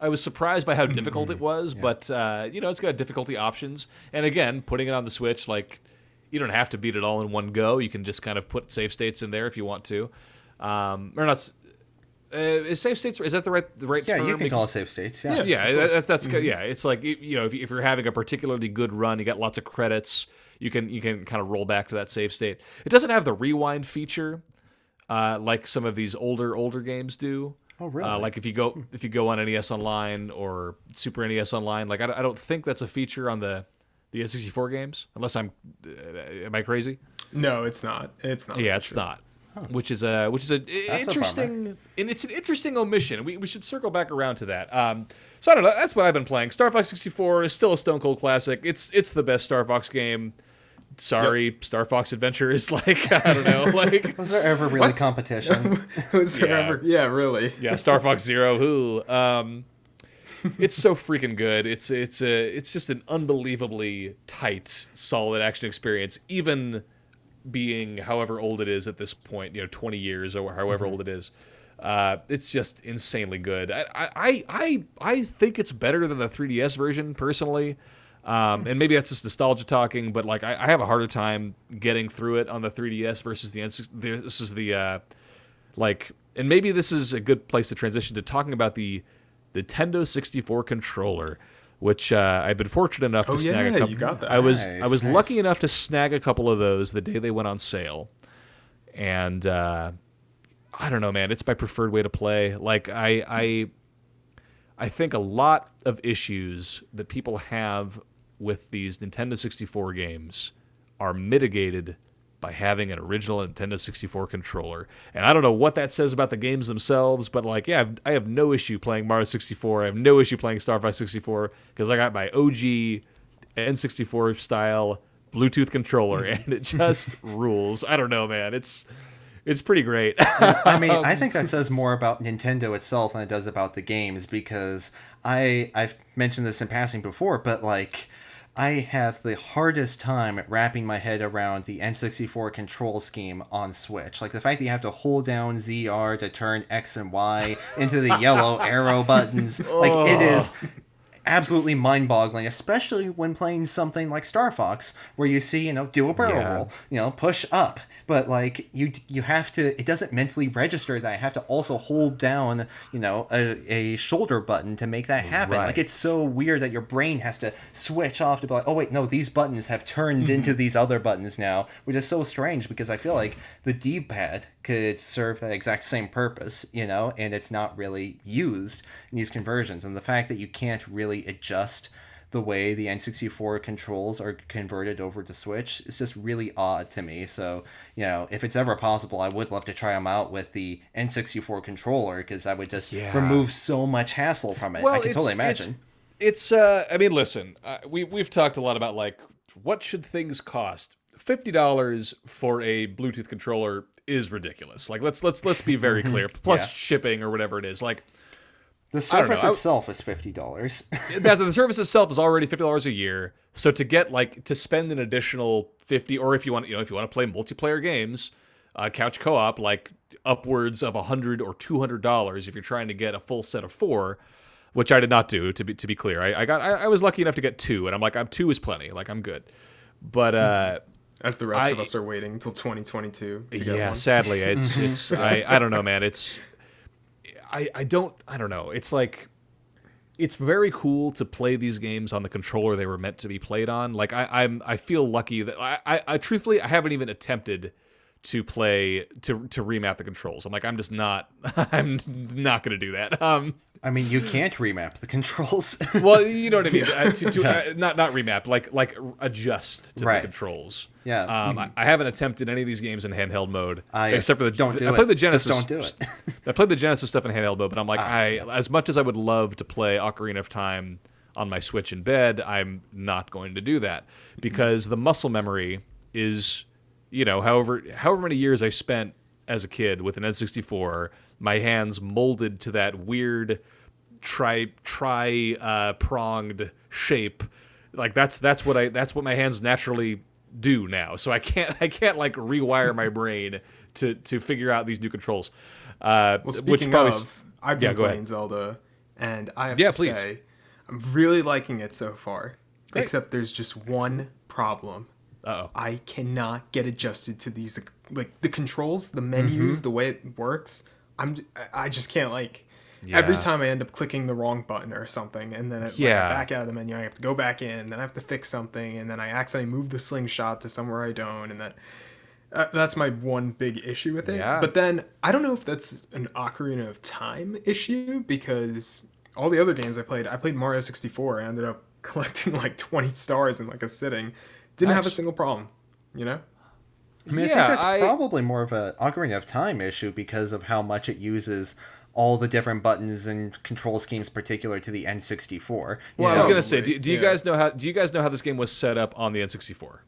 I was surprised by how difficult it was, but uh, you know it's got difficulty options. And again, putting it on the Switch, like you don't have to beat it all in one go. You can just kind of put save states in there if you want to, um, or not. Uh, is save states is that the right the right Yeah, term? you can call it save states. Yeah. Yeah. yeah, that, that's that's yeah. It's like you know if, if you're having a particularly good run, you got lots of credits. You can you can kind of roll back to that save state. It doesn't have the rewind feature, uh, like some of these older older games do. Oh, really? Uh, like if you go if you go on NES Online or Super NES Online, like I, don't- I don't think that's a feature on the the N64 games, unless I'm uh, am I crazy? No, it's not. It's not. Yeah, it's sure. not. Which is a which is a That's a interesting and it's an interesting omission. We, we should circle back around to that. Um, so I don't know. That's what I've been playing. Star Fox 64 is still a Stone Cold classic. It's it's the best Star Fox game. Sorry, Star Fox Adventure is like [laughs] I don't know, [laughs] like Was there ever really What? competition? [laughs] Was there Yeah. ever? Yeah, really. yeah, Star Fox Zero. Who? Um, it's so freaking good. It's it's a it's just an unbelievably tight, solid action experience. Even being however old it is at this point, you know, twenty years or however old it is. Uh, it's just insanely good. I, I I I think it's better than the 3DS version personally. Um, and maybe that's just nostalgia talking, but like I, I have a harder time getting through it on the 3DS versus the N. This is the uh, like and maybe this is a good place to transition to talking about the Nintendo 64 controller which uh, I've been fortunate enough Oh, to snag yeah, a couple you got that. I was I was nice. lucky enough to snag a couple of those the day they went on sale and uh, I don't know, man. It's my preferred way to play. Like I I I think a lot of issues that people have with these Nintendo 64 games are mitigated by having an original Nintendo 64 controller. And I don't know what that says about the games themselves, but like, yeah, I've, I have no issue playing Mario 64. I have no issue playing Star Fox 64 because I got my OG N64 style Bluetooth controller hmm. and it just [laughs] rules. I don't know, man. It's it's pretty great. I mean, I [laughs] think that says more about Nintendo itself than it does about the games because I I've mentioned this in passing before, but like I have the hardest time wrapping my head around the N64 control scheme on Switch. Like the fact that you have to hold down ZR to turn X and Y into the yellow [laughs] arrow buttons. Like it is absolutely mind-boggling, especially when playing something like Star Fox, where you see, you know, do a barrel Yeah. roll, you know, push up, but like you you have to. It doesn't mentally register that I have to also hold down, you know, a, a shoulder button to make that happen. Like it's so weird that your brain has to switch off to be like, oh wait, no, these buttons have turned into mm-hmm. these other buttons now, which is so strange because I feel like the D-pad could serve that exact same purpose, you know, and it's not really used in these conversions. And the fact that you can't really adjust the way the N64 controls are converted over to Switch is just really odd to me. So, you know, if it's ever possible, I would love to try them out with the N64 controller because that would just Yeah. remove so much hassle from it. I can totally imagine. It's, uh, I mean, listen, uh, we we've talked a lot about like what should things cost. Fifty dollars for a Bluetooth controller is ridiculous. Like let's let's let's be very [laughs] clear. Plus Yeah. shipping or whatever it is. Like The I don't know, Surface I- itself is fifty dollars. [laughs] that's the service itself is already fifty dollars a year. So to get like to spend an additional fifty, or if you want, you know, if you want to play multiplayer games, uh, couch co-op, like upwards of a hundred or two hundred dollars if you're trying to get a full set of four, which I did not do. To be to be clear, I, I got I, I was lucky enough to get two, and I'm like I'm two is plenty. Like I'm good. But uh, As the rest of us are waiting until 2022 to get yeah, sadly, it's [laughs] it's I, I don't know, man. It's I I don't I don't know. It's like it's very cool to play these games on the controller they were meant to be played on. Like I I'm I feel lucky that I I, I truthfully I haven't even attempted to play to to remap the controls. I'm like I'm just not [laughs] I'm not gonna do that. Um I mean, you can't remap the controls. [laughs] well, you know what I mean. [laughs] Uh, to, to, uh, not not remap, like like adjust to Right. the controls. Yeah. Um, I, I haven't attempted any of these games in handheld mode, I- except for the don't do I played it. the Just Genesis. don't do it. I played the Genesis stuff in handheld mode, but I'm like, Ah, I as much as I would love to play Ocarina of Time on my Switch in bed, I'm not going to do that because the muscle memory is, you know, however however many years I spent as a kid with an N64, my hands molded to that weird tri tri uh, pronged shape. Like that's that's what I that's what my hands naturally do now. So I can't [laughs] I can't like rewire my brain to to figure out these new controls. Uh, Well, which speaking probably of, I've been go playing ahead. Zelda, and I have Yeah, to please. say, I'm really liking it so far. Great. Except there's just one problem. Uh-oh. I cannot get adjusted to these like the controls, the menus, Mm-hmm. the way it works. I'm I just can't like. Every time I end up clicking the wrong button or something, and then it, like, I Yeah. back out of the menu, I have to go back in, then I have to fix something, and then I accidentally move the slingshot to somewhere I don't, and that uh, that's my one big issue with it. Yeah. But then I don't know if that's an Ocarina of Time issue because all the other games I played, I played Mario 64. I ended up [laughs] collecting like 20 stars in like a sitting. Didn't have a single problem, you know? I mean, I think that's I- probably more of a Ocarina of Time issue because of how much it uses all the different buttons and control schemes particular to the N64. Well, You I was gonna say, do, do you yeah. guys know how? Do you guys know how this game was set up on the N64?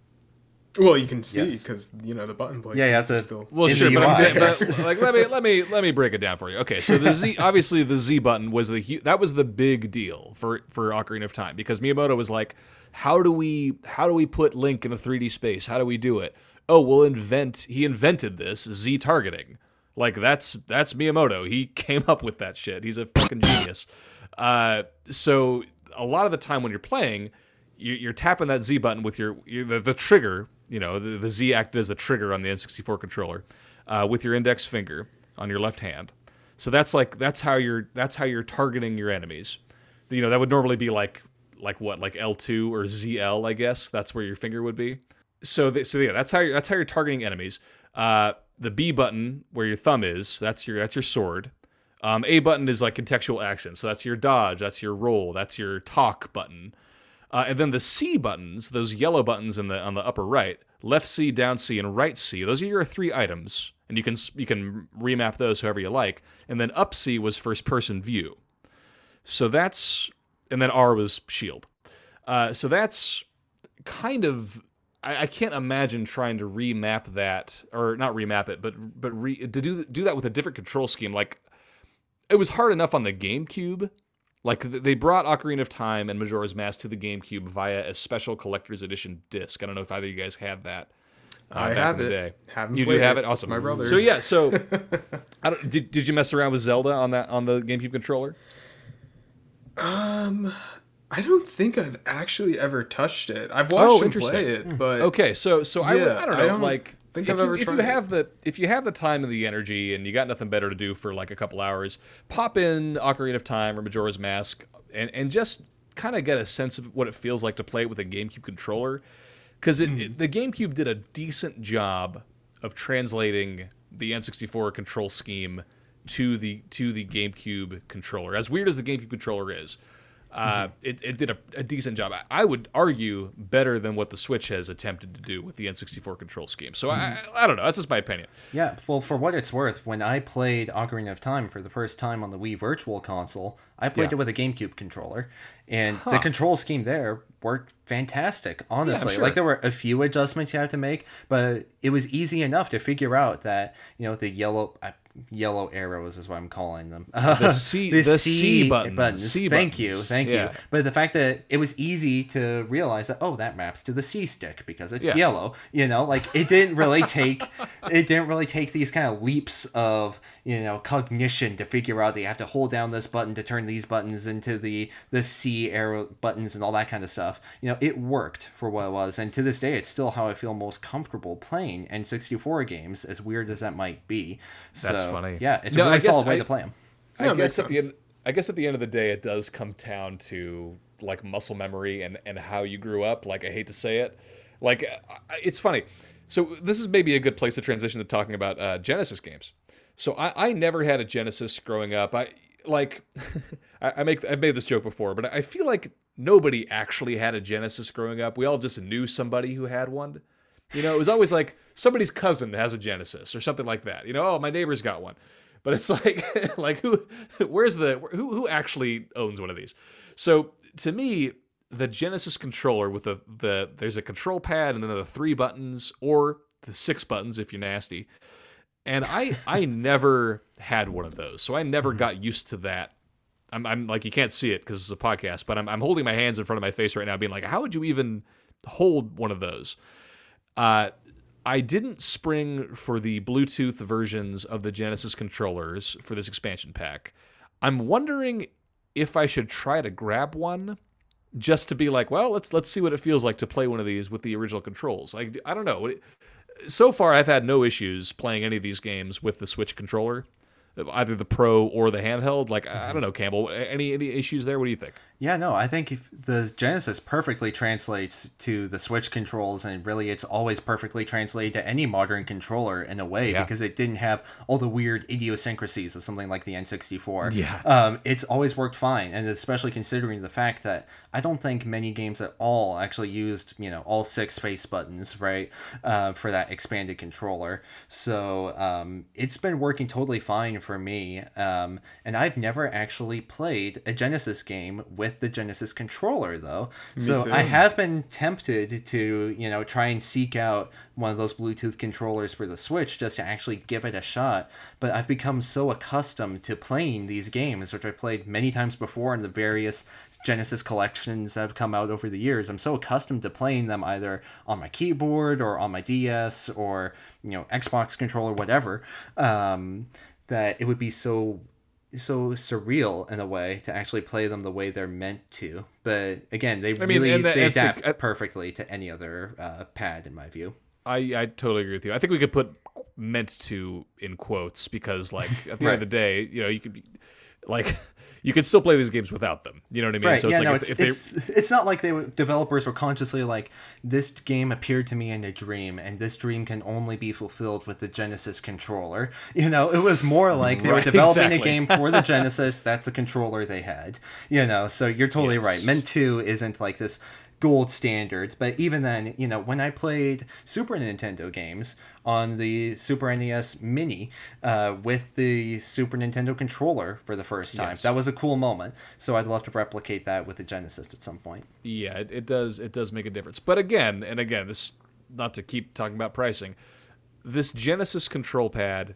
Well, you can see Yes. because you know the button placements Yeah, you have are still. Well, sure, but, I'm saying, but [laughs] like let me let me let me break it down for you. Okay, so the Z [laughs] obviously the Z button was the hu- that was the big deal for for Ocarina of Time because Miyamoto was like, how do we how do we put Link in a 3D space? How do we do it? Oh, we'll invent. He invented this Z targeting. Like that's that's Miyamoto. He [laughs] came up with that shit. He's a fucking genius. Uh, so a lot of the time when you're playing, you, you're tapping that Z button with your, your the, the trigger. You know, the, the Z acted as a trigger on the N64 controller uh, with your index finger on your left hand. So that's like that's how you're that's how you're targeting your enemies. You know, that would normally be like like what like L2 or ZL, I guess. That's where your finger would be. So so yeah, that's how you're, that's how you're targeting enemies. Uh, the B button where your thumb is, that's your that's your sword. Um, A button is like contextual action, so that's your dodge, that's your roll, that's your talk button. Uh, and then the C buttons, those yellow buttons in the on the upper right, left C, down C, and right C. Those are your three items, and you can you can remap those however you like. And then up C was first person view. So that's and then R was shield. Uh, so that's kind of I, I can't imagine trying to remap that or not remap it, but but re, to do do that with a different control scheme. Like it was hard enough on the GameCube. Like they brought Ocarina of Time and Majora's Mask to the GameCube via a special collector's edition disc. I don't know if either of you guys had that. Uh, I have it. day. Haven't you do have it. it. It's Awesome. my brother's. So yeah. So [laughs] I don't, did did you mess around with Zelda on that on the GameCube controller? Um, I don't think I've actually ever touched it. I've watched Oh, him play it, but Okay, so so I, would, Yeah, I don't I know don't like think if, I've you, ever if you it. have the if you have the time and the energy and you got nothing better to do for like a couple hours, pop in Ocarina of Time or Majora's Mask and and just kind of get a sense of what it feels like to play it with a GameCube controller because Hmm. it- the GameCube did a decent job of translating the N64 control scheme to the to the GameCube controller. As weird as the GameCube controller is, uh, it, it did a, a decent job. I, I would argue better than what the Switch has attempted to do with the N64 control scheme. So I, I don't know. That's just my opinion. Yeah, well, for what it's worth, when I played Ocarina of Time for the first time on the Wii Virtual Console, I played Yeah. it with a GameCube controller, and the control scheme there worked fantastic. Honestly, sure. like there were a few adjustments you had to make, but it was easy enough to figure out that you know the yellow. Uh, Yellow arrows is what I'm calling them. The [laughs] C- the C buttons. C thank you, thank Yeah. you. But the fact that it was easy to realize that oh, that maps to the C stick because it's Yeah. yellow. You know, like it didn't really take [laughs] it didn't really take these kind of leaps of you know cognition to figure out that you have to hold down this button to turn these buttons into the the C arrow buttons and all that kind of stuff. You know, it worked for what it was, and to this day, it's still how I feel most comfortable playing N64 games, as weird as that might be. That's So, funny. Yeah, it's No, a I really guess solid way to play them. I Yeah, it guess at the end, I guess at the end of the day, it does come down to like muscle memory and and how you grew up. Like I hate to say it, like it's funny. So this is maybe a good place to transition to talking about uh, Genesis games. So I, I never had a Genesis growing up. I like [laughs] I, I make I've made this joke before, but I feel like nobody actually had a Genesis growing up. We all just knew somebody who had one. You know, it was always like somebody's cousin has a Genesis or something like that. You know, oh, my neighbor's got one. But it's [laughs] like, like who, where's the, who, who actually owns one of these? So to me, the Genesis controller with the, the, there's a control pad and then the three buttons or the six buttons if you're nasty. And I, I never had one of those. So I never got used to that. I'm, I'm like, you can't see it because it's a podcast, but I'm, I'm holding my hands in front of my face right now, being like, how would you even hold one of those? Uh, I didn't spring for the Bluetooth versions of the Genesis controllers for this expansion pack. I'm wondering if I should try to grab one just to be like, well, let's let's see what it feels like to play one of these with the original controls. Like I don't know. So far I've had no issues playing any of these games with the Switch controller, either the Pro or the handheld. Like I don't know, Campbell, any any issues there? What do you think? Yeah, no, I think if the Genesis perfectly translates to the Switch controls, and really it's always perfectly translated to any modern controller in a way Yeah. because it didn't have all the weird idiosyncrasies of something like the N64. Yeah. Um, it's always worked fine, and especially considering the fact that I don't think many games at all actually used, you know, all six space buttons, right, uh, for that expanded controller. So um, it's been working totally fine for me, um, and I've never actually played a Genesis game with the Genesis controller though. so too. I have been tempted to, you know, try and seek out one of those Bluetooth controllers for the Switch just to actually give it a shot. But I've become so accustomed to playing these games, which I played many times before in the various Genesis collections that have come out over the years. I'm so accustomed to playing them either on my keyboard or on my DS or, you know, Xbox controller, whatever, um, that it would be so so surreal in a way to actually play them the way they're meant to. But again, they mean, really the- they I adapt I- perfectly to any other uh, pad, in my view. I, I totally agree with you. I think we could put meant to in quotes because like at the end of the day, you know, you could be like you could still play these games without them. You know what I mean? Right. So yeah. it's no. like It's, if, if it's it's not like they were, developers were consciously like this game appeared to me in a dream, and this dream can only be fulfilled with the Genesis controller. [laughs] You know, it was more like they were [laughs] developing exactly. a game for the [laughs] Genesis. That's the controller they had. You know, so you're totally Yes. right. Men Two isn't like this gold standard, but even then, you know, when I played Super Nintendo games on the Super NES Mini uh, with the Super Nintendo controller for the first time, Yes. that was a cool moment. So I'd love to replicate that with the Genesis at some point. Yeah, it, it does. It does make a difference. But again, and again, this not to keep talking about pricing. This Genesis control pad,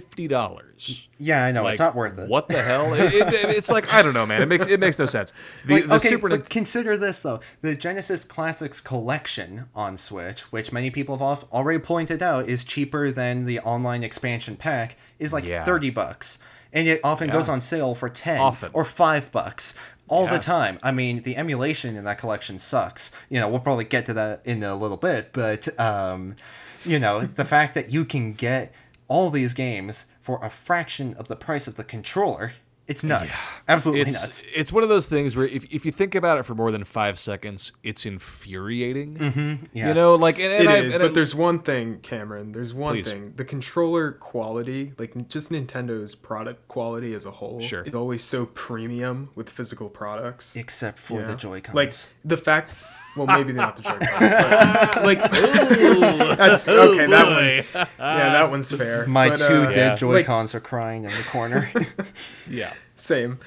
fifty dollars. Yeah, I know it's not worth it. What the hell? It, it- it's like I don't know, man. It makes it makes no sense. The, [laughs] Like, the okay, Super but consider this though: the Genesis Classics Collection on Switch, which many people have already pointed out is cheaper than the online expansion pack, is like Yeah. thirty bucks, and it often goes on sale for ten Often. or five bucks all Yeah. the time. I mean, the emulation in that collection sucks. You know, we'll probably get to that in a little bit, but um, you know, the fact that you can get all these games for a fraction of the price of the controller. It's nuts. Absolutely It's nuts. it's one of those things where if, if you think about it for more than five seconds, it's infuriating. Mm-hmm. Yeah. You know, like and, and It I, is, and but I- there's one thing, Cameron. There's one Please. thing. The controller quality, like just Nintendo's product quality as a whole, Sure. is always so premium with physical products. except for Yeah. the Joy-Cons. Like the fact. Well, maybe not the Joy-Cons, [laughs] but like that's okay. That one, yeah, that one's fair. my but, two uh, dead Yeah. Joy Cons are crying in the corner. [laughs] [laughs] yeah. Same.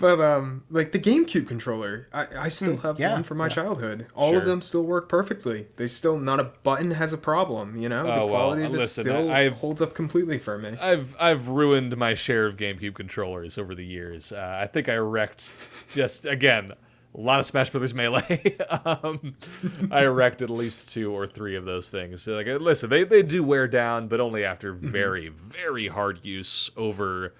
But um, like the GameCube controller, I, I still have yeah, one from my yeah. childhood. All Sure. of them still work perfectly. They still not a button has a problem. You know, Oh, the well, quality of it listen, still I've- holds up completely for me. I've I've ruined my share of GameCube controllers over the years. Uh, I think I wrecked just again a lot of Smash Brothers Melee. [laughs] um, I erected at least two or three of those things. So, like, listen, they they do wear down, but only after Mm-hmm. very very hard use over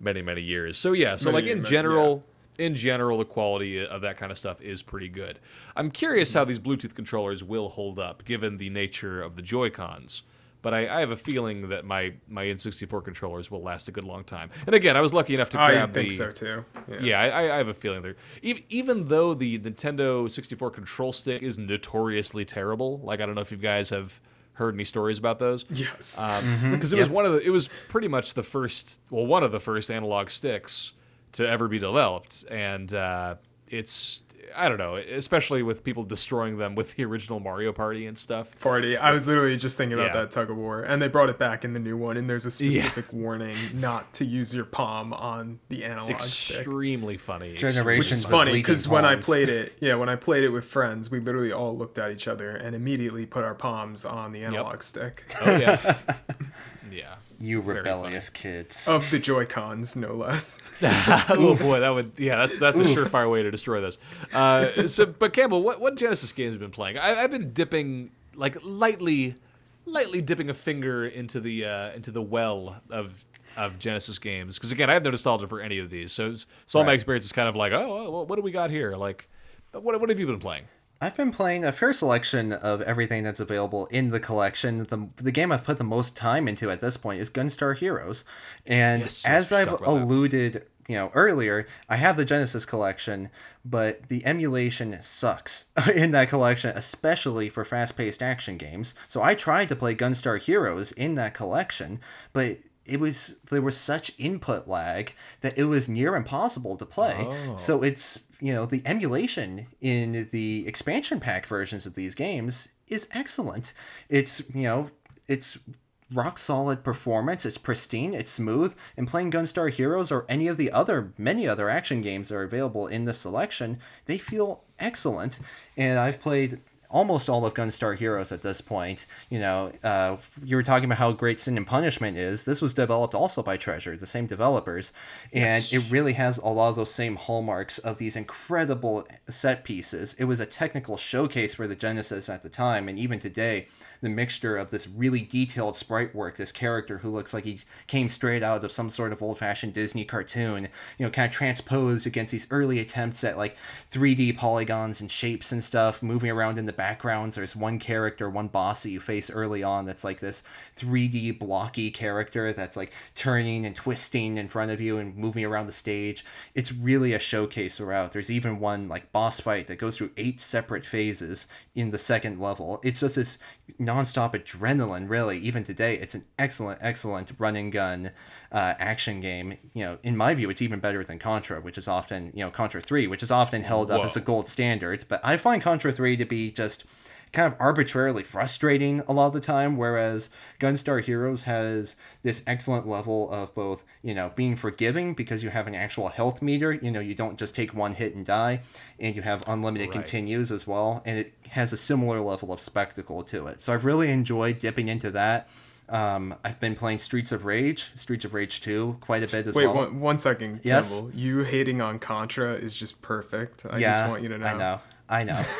many many years. So yeah, so Many, like in many- general. In general, the quality of that kind of stuff is pretty good. I'm curious Mm-hmm. how these Bluetooth controllers will hold up, given the nature of the Joy Cons. But I, I have a feeling that my my N64 controllers will last a good long time. And again, I was lucky enough to I grab think the. so too. Yeah. Yeah, I, I have a feeling there. Even, even though the Nintendo 64 control stick is notoriously terrible, like I don't know if you guys have heard any stories about those. Yes. Um, because it was one of the it was pretty much the first well one of the first analog sticks to ever be developed and uh, it's I don't know especially with people destroying them with the original Mario Party and stuff. Party. I was literally just thinking about Yeah. that tug of war, and they brought it back in the new one, and there's a specific warning not to use your palm on the analog stick. extremely funny. Generations Which is funny. because when I played it, yeah, when I played it with friends, we literally all looked at each other and immediately put our palms on the analog stick. Oh yeah. [laughs] Yeah you rebellious kids. of the Joy Cons, no less. [laughs] oh boy that would yeah that's that's a surefire way to destroy this. Uh, so but Campbell what what Genesis games have you been playing? I, I've been dipping like lightly lightly dipping a finger into the uh, into the well of of Genesis games. Because again I have no nostalgia for any of these. So so all my experience is kind of like oh what do we got here? Like what what have you been playing I've been playing a fair selection of everything that's available in the collection. The, the game I've put the most time into at this point is Gunstar Heroes. And Yes, as I've about that. alluded, you know, earlier, I have the Genesis collection, but the emulation sucks [laughs] in that collection, especially for fast-paced action games. So I tried to play Gunstar Heroes in that collection, but it was there was such input lag that it was near impossible to play. Oh. So it's you know the emulation in the expansion pack versions of these games is excellent. It's you know it's rock solid performance. It's pristine. It's smooth. And playing Gunstar Heroes or any of the other many other action games that are available in this selection, they feel excellent. And I've played almost all of Gunstar Heroes at this point. You know, uh, you were talking about how great Sin and Punishment is. This was developed also by Treasure, the same developers, and it really has a lot of those same hallmarks of these incredible set pieces. It was a technical showcase for the Genesis at the time, and even today, the mixture of this really detailed sprite work, this character who looks like he came straight out of some sort of old fashioned Disney cartoon, you know, kind of transposed against these early attempts at like 3D polygons and shapes and stuff, moving around in the backgrounds. There's one character, one boss that you face early on that's like this 3D blocky character that's like turning and twisting in front of you and moving around the stage. It's really a showcase throughout. There's even one like boss fight that goes through eight separate phases in the second level. It's just this nonstop adrenaline, really. Even today, it's an excellent, excellent run and gun uh, action game. You know, in my view, it's even better than Contra, which is often, you know, Contra 3, which is often held up Whoa. as a gold standard. But I find Contra 3 to be just kind of arbitrarily frustrating a lot of the time, whereas Gunstar Heroes has this excellent level of both, you know, being forgiving because you have an actual health meter, you know, you don't just take one hit and die, and you have unlimited Right. continues as well, and it has a similar level of spectacle to it. So I've really enjoyed dipping into that. Um, I've been playing Streets of Rage, Streets of Rage 2, quite a bit as Wait, well. one, one second, Yes? Campbell. You hating on Contra is just perfect. I yeah, just want you to know. I know. I know. [laughs]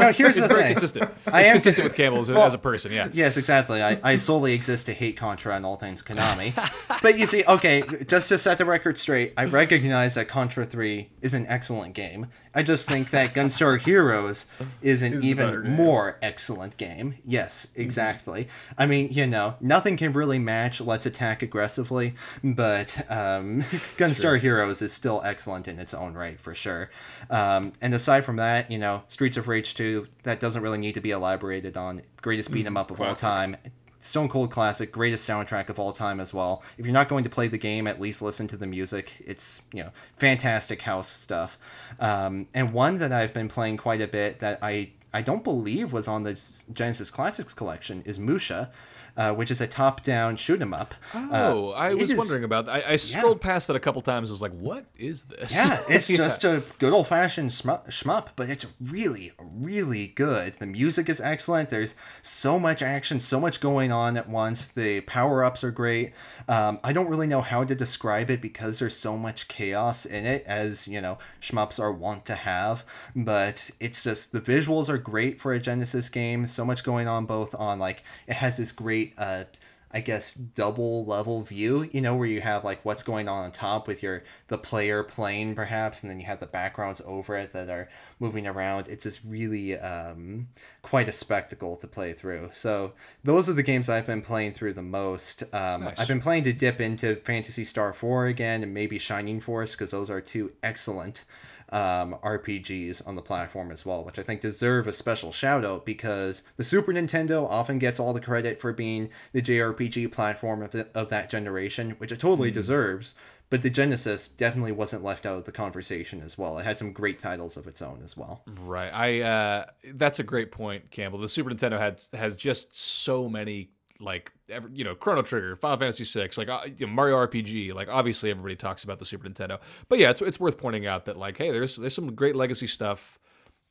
no, here's It's the very thing. consistent. I It's am consistent with Campbell as, a- Well, as a person. Yeah. Yes, exactly. I, I solely exist to hate Contra and all things Konami. but you see, okay, just to set the record straight, I recognize that Contra 3 is an excellent game. I just think that Gunstar Heroes is an Is even more excellent game. Yes, exactly. I mean, you know, nothing can really match Let's Attack Aggressively, but um, [laughs] Gunstar Heroes is still excellent in its own right, for sure. Um, and aside from that, you know, Streets of Rage 2, that doesn't really need to be elaborated on. Greatest beat 'em up of all time. Stone Cold classic, greatest soundtrack of all time as well. If you're not going to play the game, at least listen to the music. It's you know fantastic house stuff. Um, and one that I've been playing quite a bit that I I don't believe was on the Genesis Classics collection is Musha, uh, which is a top-down shoot 'em up. Oh, I was is- wondering about. I, I scrolled past it a couple times. I was like, "What is this?" Yeah, it's [laughs] just a good old fashioned shmup, but it's really, really good. The music is excellent. There's so much action, so much going on at once. The power ups are great. Um, I don't really know how to describe it because there's so much chaos in it, as you know, shmups are wont to have. But it's just the visuals are great for a Genesis game. So much going on, both on like it has this great. Uh, I guess double level view, you know, where you have like what's going on on top with your the player playing perhaps, and then you have the backgrounds over it that are moving around. It's just really um, quite a spectacle to play through. So those are the games I've been playing through the most. Um, Nice. I've been playing to dip into Phantasy Star Four again, and maybe Shining Force because those are two excellent um, RPGs on the platform as well, which I think deserve a special shout out because the Super Nintendo often gets all the credit for being the JRPG platform of, the, of that generation, which it totally deserves. But the Genesis definitely wasn't left out of the conversation as well. It had some great titles of its own as well. Right. I. Uh, that's a great point, Campbell. The Super Nintendo had has just so many like ever, you know Chrono Trigger, Final Fantasy VI, like uh, you know, Mario RPG. Like obviously everybody talks about the Super Nintendo, but yeah, it's it's worth pointing out that like hey, there's there's some great legacy stuff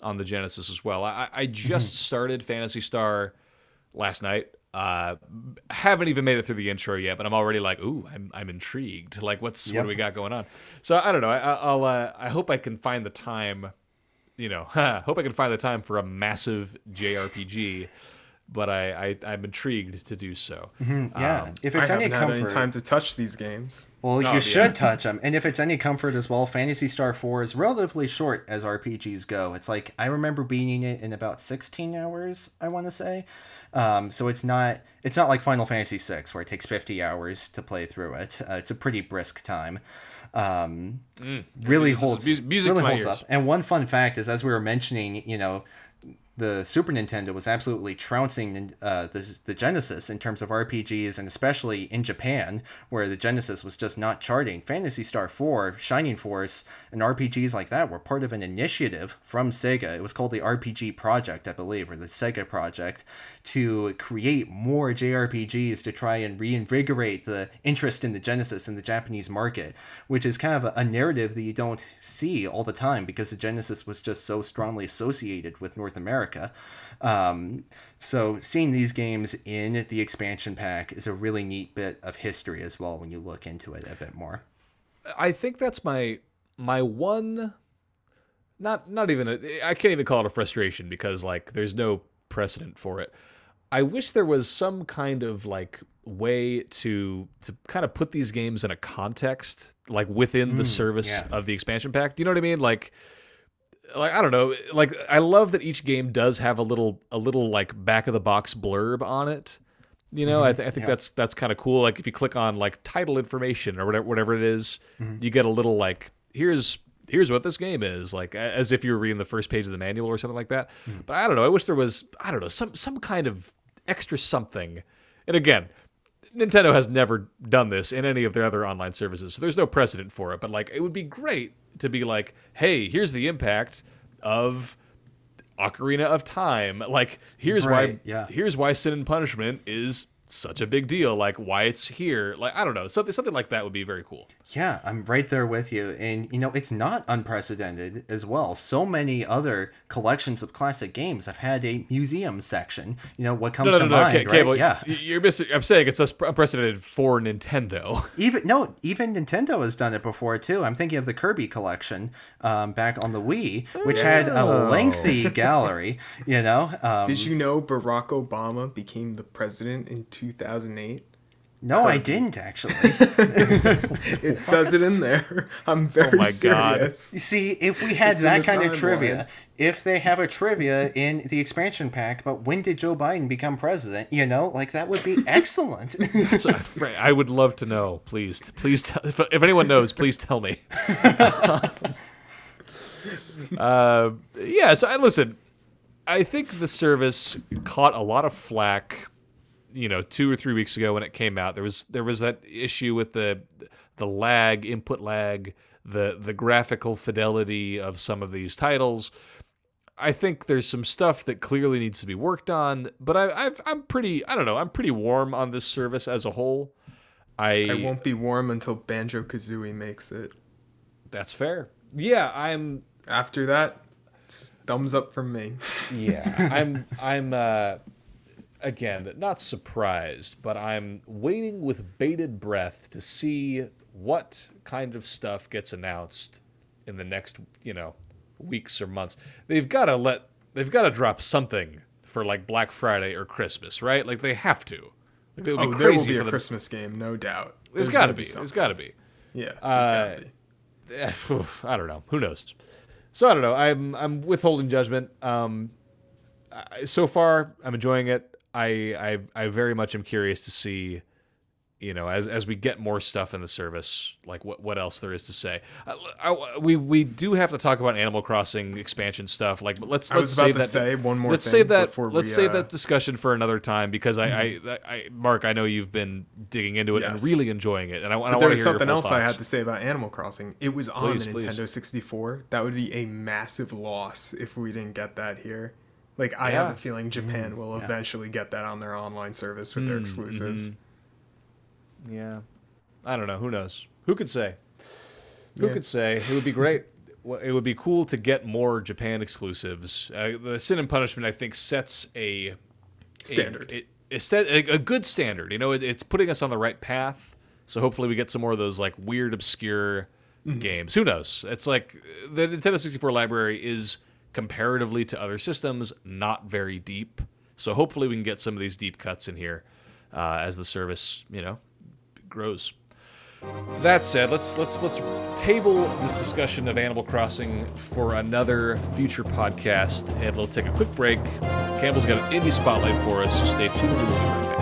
on the Genesis as well. I I just started Phantasy Star last night. Uh, haven't even made it through the intro yet, but I'm already like, ooh, I'm I'm intrigued. Like, what's what do we got going on? So I don't know. I, I'll uh, I hope I can find the time. You know, [laughs] hope I can find the time for a massive JRPG, but I, I I'm intrigued to do so. Yeah, if I it's any haven't had comfort, any time to touch these games. well, you yeah. should touch them. And if it's any comfort as well, Phantasy Star Four is relatively short as RPGs go. It's like I remember beating it in about sixteen hours. I want to say. Um, so it's not it's not like Final Fantasy VI where it takes fifty hours to play through it. Uh, it's a pretty brisk time. Um, really This holds mus- music really holds ears. up. And one fun fact is, as we were mentioning, you know, the Super Nintendo was absolutely trouncing uh, the, the Genesis in terms of RPGs, and especially in Japan, where the Genesis was just not charting. Phantasy Star 4, Shining Force, and RPGs like that were part of an initiative from Sega. It was called the RPG Project, I believe, or the Sega Project, to create more JRPGs to try and reinvigorate the interest in the Genesis in the Japanese market, which is kind of a, a narrative that you don't see all the time because the Genesis was just so strongly associated with North America. Um, so seeing these games in the expansion pack is a really neat bit of history as well when you look into it a bit more. I think that's my my one not not even a I can't even call it a frustration because like there's no precedent for it. I wish there was some kind of like way to to kind of put these games in a context, like within the mm, service yeah. of the expansion pack. Do you know what I mean? Like, like I don't know. Like I love that each game does have a little a little like back of the box blurb on it. You know, I, mm-hmm. th- I think yeah. that's that's kind of cool. Like if you click on like title information or whatever whatever it is, mm-hmm. you get a little like here's here's what this game is like as if you were reading the first page of the manual or something like that. Hmm. But I don't know. I wish there was I don't know some some kind of extra something. And again, Nintendo has never done this in any of their other online services, so there's no precedent for it. But like, it would be great to be like, hey, here's the impact of Ocarina of Time. Like, here's why, yeah. here's why Sin and Punishment is such a big deal. Like, why it's here. Like, I don't know, something something like that would be very cool. Yeah, I'm right there with you. And, you know, it's not unprecedented as well. So many other collections of classic games have had a museum section. You know, what comes No, no, to no, no, mind, Ca- right? Cable, yeah. you're missing. I'm saying it's us- unprecedented for Nintendo. [laughs] Even no, even Nintendo has done it before too. I'm thinking of the Kirby collection um, back on the Wii, which had a Oh. lengthy gallery. You know, um, Did you know Barack Obama became the president in 2008? No, I didn't actually. [laughs] It [laughs] says it in there. I'm very my God. You. See, if we had It's that kind of timeline. trivia, if they have a trivia in the expansion pack, but when did Joe Biden become president? You know, like that would be [laughs] excellent. So, I would love to know. Please, please, tell, if, if anyone knows, please tell me. uh, yeah. So, I listen. I think the service caught a lot of flack. You know, two or three weeks ago when it came out, there was there was that issue with the the lag, input lag, the the graphical fidelity of some of these titles. I think there's some stuff that clearly needs to be worked on, but I, I've, I'm pretty, I don't know, I'm pretty warm on this service as a whole. I, I won't be warm until Banjo Kazooie makes it. that's fair. Yeah, I'm, After that, thumbs up from me. [laughs] yeah, I'm, I'm, uh, again, not surprised, but I'm waiting with bated breath to see what kind of stuff gets announced in the next, you know, weeks or months. They've got to let, they've got to drop something for like Black Friday or Christmas, right? Like they have to. Like, Oh, be there will crazy be for a them. Christmas game, no doubt. There's There's got to be. Something. got to be. Yeah, Uh, be. [laughs] I don't know. Who knows? So I don't know. I'm I'm withholding judgment. Um, so far I'm enjoying it. I, I I very much am curious to see, you know, as as we get more stuff in the service, like what what else there is to say. I, I- we we do have to talk about Animal Crossing expansion stuff. Like, but let's I let's was about save to that. say one more let's save that. before let's we, save uh, that discussion for another time because I, I, I Marc, I know you've been digging into it and really enjoying it, and I, and I want to was hear your something else I thoughts. had to say about Animal Crossing. It was on Please, the please. Nintendo 64. That would be a massive loss if we didn't get that here. Like I Yeah. have a feeling Japan will eventually get that on their online service with their exclusives. Yeah. I don't know. Who knows? Who could say? Who Yeah. could say? It would be great. [laughs] It would be cool to get more Japan exclusives. Uh, the Sin and Punishment, I think, sets a a- Standard. A, a, a, a good standard. You know, it, it's putting us on the right path. So hopefully we get some more of those like weird, obscure Mm-hmm. games. Who knows? It's like the Nintendo 64 library is comparatively to other systems not very deep. So hopefully we can get some of these deep cuts in here uh, as the service, you know, grows. That said, let's let's let's table this discussion of Animal Crossing for another future podcast, and we'll take a quick break. Campbell's got an indie spotlight for us, so stay tuned.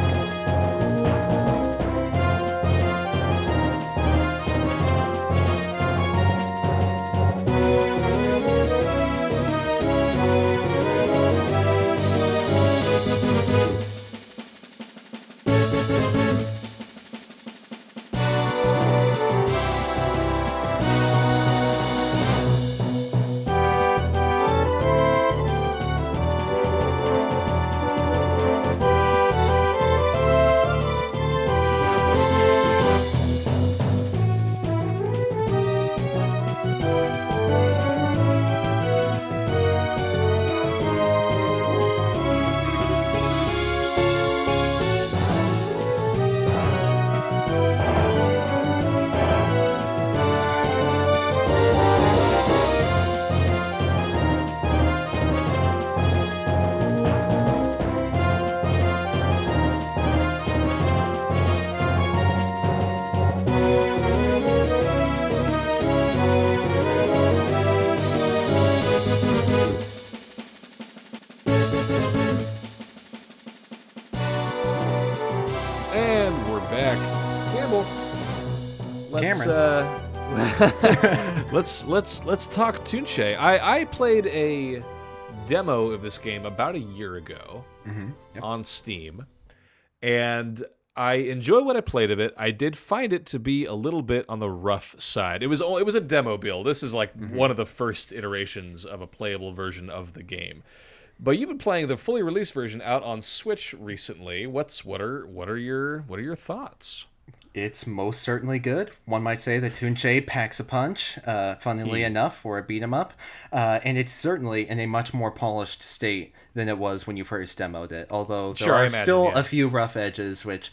Uh, [laughs] let's let's let's talk Tunche. I I played a demo of this game about a year ago mm-hmm. Yep. on Steam, and I enjoy what I played of it. I did find it to be a little bit on the rough side. It was all, it was a demo build. This is like mm-hmm. one of the first iterations of a playable version of the game. But you've been playing the fully released version out on Switch recently. What's what are what are your what are your thoughts? It's most certainly good. One might say that Tunche packs a punch, uh, funnily He- enough, for a beat 'em up, uh, and it's certainly in a much more polished state than it was when you first demoed it. Although there Sure, are imagine, still yeah. a few rough edges, which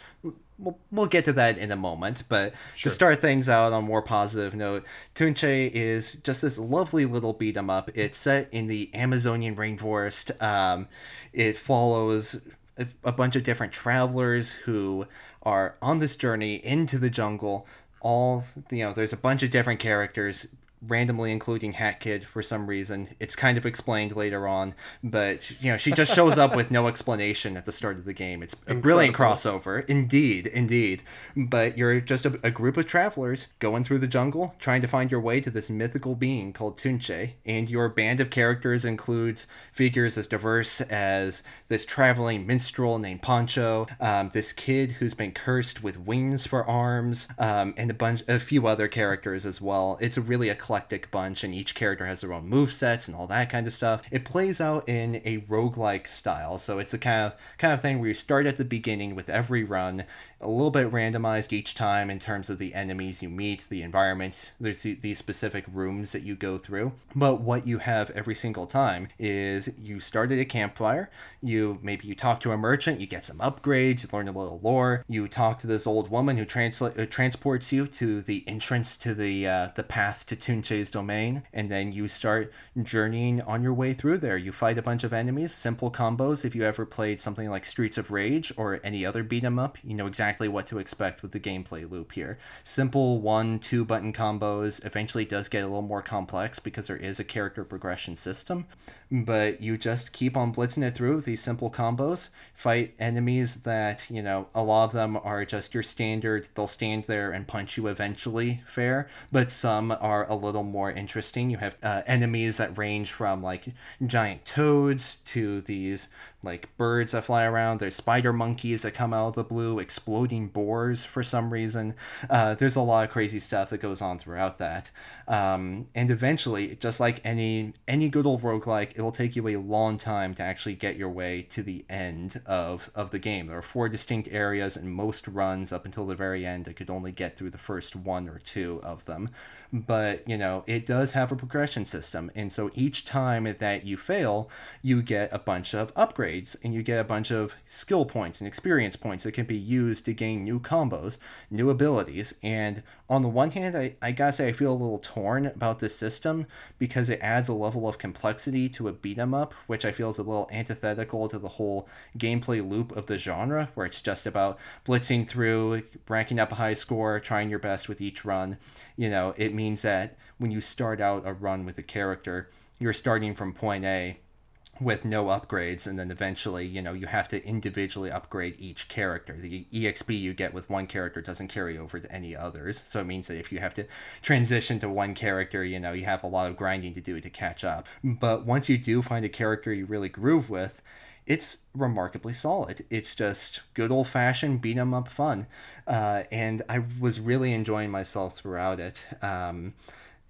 we'll, we'll get to that in a moment. But Sure. to start things out on a more positive note, Tunche is just this lovely little beat 'em up. It's set in the Amazonian rainforest. Um, it follows a, a bunch of different travelers who are on this journey into the jungle. All you know, there's a bunch of different characters, randomly including Hat Kid for some reason. It's kind of explained later on, but you know, she just shows up with no explanation at the start of the game. It's a brilliant crossover, indeed, indeed. But you're just a, a group of travelers going through the jungle, trying to find your way to this mythical being called Tunche, and your band of characters includes figures as diverse as this traveling minstrel named Pancho, um, this kid who's been cursed with wings for arms, um, and a bunch, a few other characters as well. It's really a eclectic bunch, and each character has their own move sets and all that kind of stuff. It plays out in a roguelike style, so it's a kind of kind of thing where you start at the beginning with every run, a little bit randomized each time in terms of the enemies you meet, the environments. There's the- these specific rooms that you go through. But what you have every single time is you start at a campfire. You maybe you talk to a merchant, you get some upgrades, you learn a little lore. You talk to this old woman who transla- uh, transports you to the entrance to the uh, the path to Tunche's domain, and then you start journeying on your way through there. You fight a bunch of enemies, simple combos. If you ever played something like Streets of Rage or any other beat 'em up, you know exactly what to expect with the gameplay loop here. Simple one, two button combos. Eventually, does get a little more complex because there is a character progression system, but you just keep on blitzing it through with these simple combos. Fight enemies that you know a lot of them are just your standard. They'll stand there and punch you eventually, fair. But some are a little more interesting. You have uh, enemies that range from like giant toads to these like birds that fly around. There's spider monkeys that come out of the blue, exploding boars for some reason. Uh, there's a lot of crazy stuff that goes on throughout that. Um, and eventually, just like any any good old roguelike, it'll take you a long time to actually get your way to the end of, of the game. There are four distinct areas, and most runs up until the very end, I could only get through the first one or two of them but you know it does have a progression system. And so each time that you fail you get a bunch of upgrades and you get a bunch of skill points and experience points that can be used to gain new combos new abilities and on the one hand i, I gotta say i feel a little torn about this system because it adds a level of complexity to a beat 'em up which i feel is a little antithetical to the whole gameplay loop of the genre where it's just about blitzing through ranking up a high score trying your best with each run. You know, it means that when you start out a run with a character, you're starting from point A with no upgrades, and then eventually, you know, you have to individually upgrade each character. The EXP you get with one character doesn't carry over to any others, so it means that if you have to transition to one character, you know, you have a lot of grinding to do to catch up. But once you do find a character you really groove with, it's remarkably solid. It's just good old fashioned beat 'em up fun, uh, and I was really enjoying myself throughout it. Um,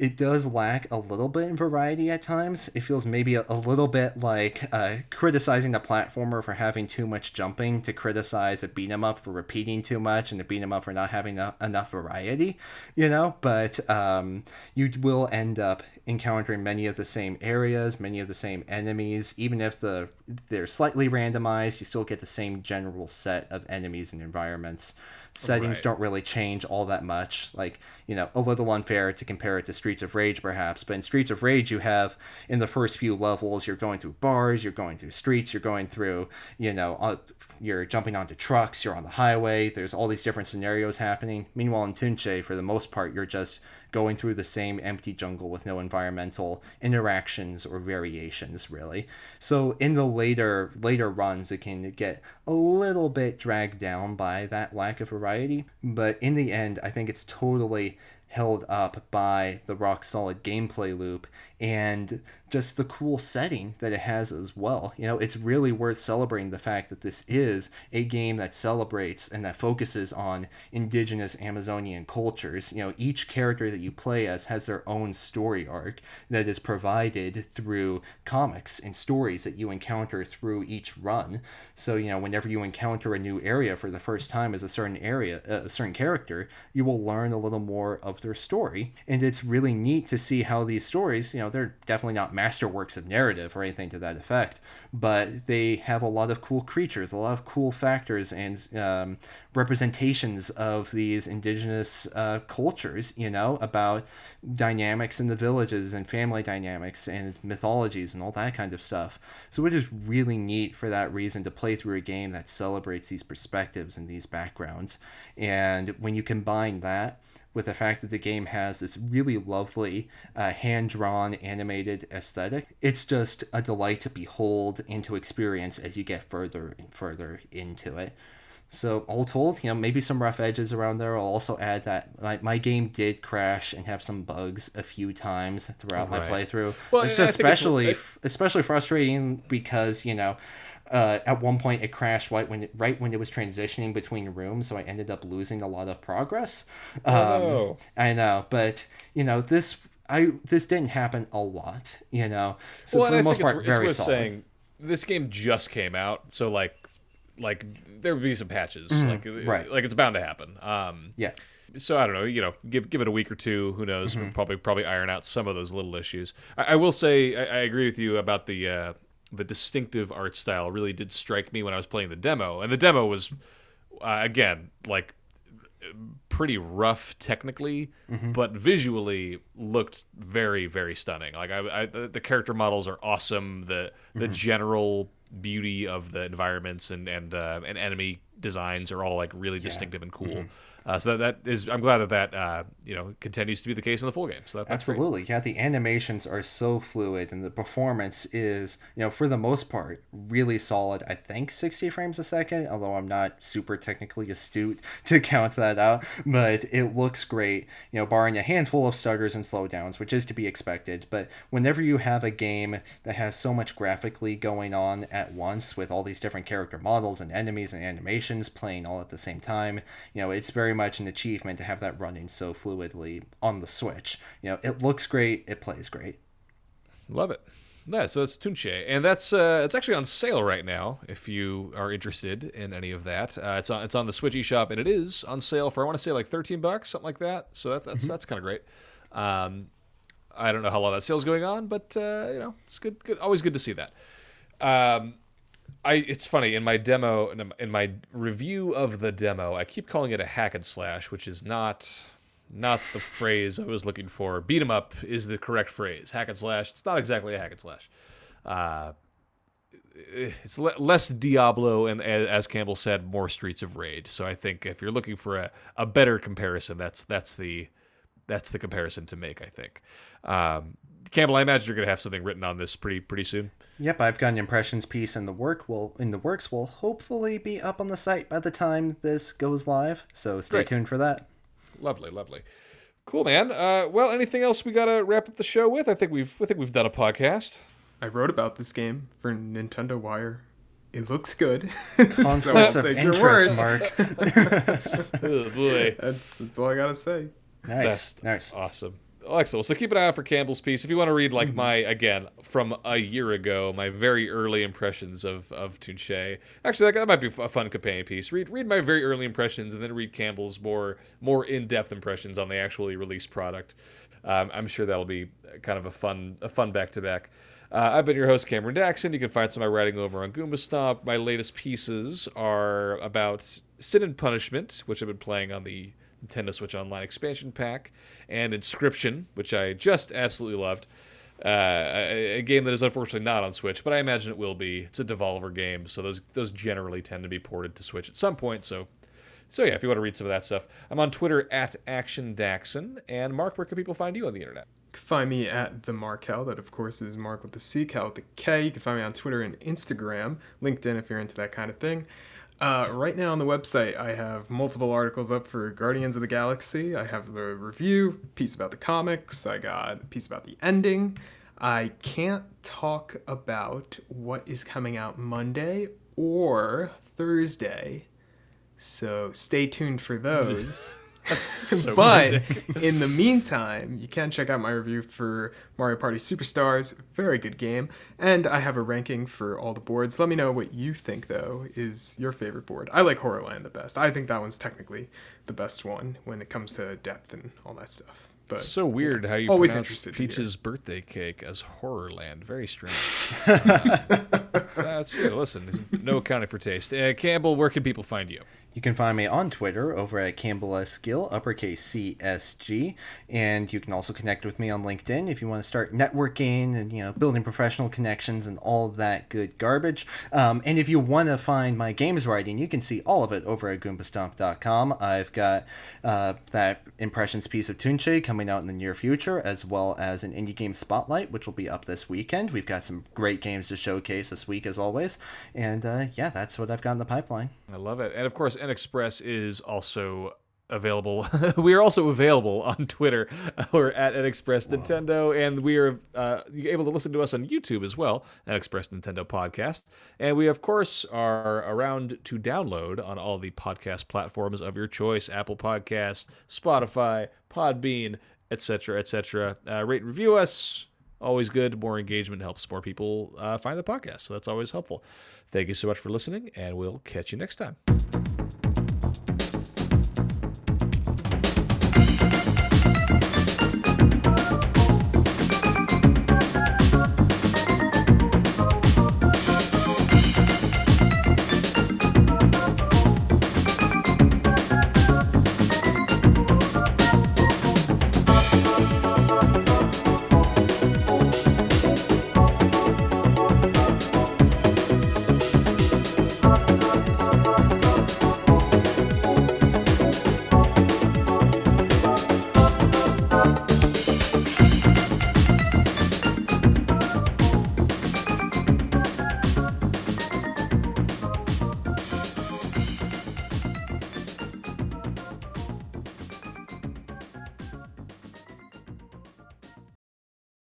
it does lack a little bit in variety at times. It feels maybe a, a little bit like uh, criticizing a platformer for having too much jumping to criticize a beat 'em up for repeating too much and a beat 'em up for not having a, enough variety, you know. But um, you will end up encountering many of the same areas, many of the same enemies. Even if the they're slightly randomized, you still get the same general set of enemies and environments. Settings Right. don't really change all that much. Like, you know, a little unfair to compare it to Streets of Rage, perhaps. But in Streets of Rage, you have in the first few levels, you're going through bars, you're going through streets, you're going through, you know, uh, you're jumping onto trucks, you're on the highway. There's all these different scenarios happening. Meanwhile, in Tunche, for the most part, you're just going through the same empty jungle with no environmental interactions or variations, really. So in the later later runs, it can get a little bit dragged down by that lack of variety. But in the end, I think it's totally held up by the rock solid gameplay loop and just the cool setting that it has as well. You know, it's really worth celebrating the fact that this is a game that celebrates and that focuses on indigenous Amazonian cultures. You know, each character that you play as has their own story arc that is provided through comics and stories that you encounter through each run. So, you know, whenever you encounter a new area for the first time as a certain area, uh, a certain character, you will learn a little more of their story. And it's really neat to see how these stories, you they're definitely not masterworks of narrative or anything to that effect, but they have a lot of cool creatures, a lot of cool factors and um, representations of these indigenous uh, cultures, you know, about dynamics in the villages and family dynamics and mythologies and all that kind of stuff. So it is really neat for that reason to play through a game that celebrates these perspectives and these backgrounds. And when you combine that with the fact that the game has this really lovely uh, hand drawn animated aesthetic. It's just a delight to behold and to experience as you get further and further into it. So all told, you know, maybe some rough edges around there. I'll also add that my, my game did crash and have some bugs a few times throughout my playthrough. Well, it's I- I just think it's- especially especially frustrating because you know uh, at one point it crashed right when it, right when it was transitioning between rooms, so I ended up losing a lot of progress. Um, no. I know, but you know this I this didn't happen a lot, you know. So well, for the I most think part, it's, very it's worth solid. saying this game just came out, so like, like there would be some patches, like, Mm-hmm. right. like it's bound to happen. Um, Yeah. so I don't know, you know, give give it a week or two. Who knows? Mm-hmm. We'll probably probably iron out some of those little issues. I, I will say I, I agree with you about the uh, the distinctive art style. Really did strike me when I was playing the demo, and the demo was uh, again like pretty rough technically, but visually looked very very stunning. Like I, I the, the character models are awesome. The the general beauty of the environments and and uh, and enemy designs are all like really distinctive and cool. Uh, so that, that is I'm glad that that uh, you know continues to be the case in the full game. So that, that's great. Absolutely. Yeah, the animations are so fluid and the performance is, you know, for the most part, really solid. I think 60 frames a second, although I'm not super technically astute [laughs] to count that out, but it looks great, you know, barring a handful of stutters and slowdowns, which is to be expected. But whenever you have a game that has so much graphically going on at once with all these different character models and enemies and animations playing all at the same time, you know, it's very much an achievement to have that running so fluidly on the Switch. You know, it looks great, it plays great. Love it. Yeah, so it's Tunche, and that's uh, it's actually on sale right now. If you are interested in any of that, uh, it's on it's on the Switch eShop, and it is on sale for I want to say like thirteen bucks, something like that. So that's that's that's kind of great. Um, I don't know how long that sale's going on, but uh, you know it's good, good, always good to see that. Um, I it's funny in my demo in- my review of the demo, I keep calling it a hack and slash, which is not not the phrase I was looking for. Beat 'em up is the correct phrase. Hack and slash. It's not exactly a hack and slash. Uh, it's le- less Diablo and, as Campbell said, more Streets of Rage. So I think if you're looking for a, a better comparison, that's that's the that's the comparison to make. I think. Um, Campbell, I imagine you're going to have something written on this pretty pretty soon. Yep, I've got an impressions piece in the work will in the works will hopefully be up on the site by the time this goes live. So stay Great. tuned for that. Lovely, lovely. Cool, man. Uh, well, anything else we gotta wrap up the show with? I think we've I think we've done a podcast. I wrote about this game for Nintendo Wire. It looks good. [laughs] Conflicts so I'll of take your interest, word. Marc. [laughs] oh boy, That's that's all I gotta say. Nice, That's nice. awesome. Excellent. So keep an eye out for Campbell's piece. If you want to read like my again from a year ago, my very early impressions of of Tunche. Actually, that, that might be a fun companion piece. Read read my very early impressions, and then read Campbell's more more in depth impressions on the actually released product. Um, I'm sure that'll be kind of a fun a fun back to back. I've been your host, Cameron Daxon. You can find some of my writing over on GoombaStomp. My latest pieces are about Sin and Punishment, which I've been playing on the Nintendo Switch Online expansion pack, and Inscryption, which I just absolutely loved. Uh, a, a game that is unfortunately not on Switch, but I imagine it will be. It's a Devolver game, so those those generally tend to be ported to Switch at some point. So, so yeah, if you want to read some of that stuff, I'm on Twitter at Action Daxon. And Marc, where can people find you on the internet? can find me at the Markel. That of course is Marc with the C, Kal with the K. You can find me on Twitter and Instagram, LinkedIn if you're into that kind of thing. Uh, right now on the website, I have multiple articles up for Guardians of the Galaxy. I have the review, piece about the comics. I got a piece about the ending. I can't talk about what is coming out Monday or Thursday, so stay tuned for [laughs] those. So but ridiculous. in the meantime, you can check out my review for Mario Party Superstars. Very good game. And I have a ranking for all the boards. Let me know what you think, though, is your favorite board. I like Horrorland the best. I think that one's technically the best one when it comes to depth and all that stuff. But It's so weird how you Always interested. Peach's birthday cake as Horrorland. Very strange. Uh, [laughs] that's listen. No accounting for taste. Uh, Campbell, where can people find you? You can find me on Twitter over at Campbell S. Gill, uppercase C S G, and you can also connect with me on LinkedIn if you want to start networking and you know building professional connections and all that good garbage. Um, and if you want to find my games writing, you can see all of it over at goombastomp.com. I've got uh, that impressions piece of Tunche coming out in the near future, as well as an indie game spotlight, which will be up this weekend. We've got some great games to showcase this week, as always. And uh, yeah, that's what I've got in the pipeline. I love it. And of course, NXpress is also available. [laughs] we are also available on Twitter. [laughs] We're at NXpress Nintendo, and we are uh, able to listen to us on YouTube as well, NXpress Nintendo Podcast. And we, of course, are around to download on all the podcast platforms of your choice Apple Podcasts, Spotify, Podbean, etc., etc. Uh, rate and review us. Always good. More engagement helps more people uh, find the podcast. So that's always helpful. Thank you so much for listening, and we'll catch you next time.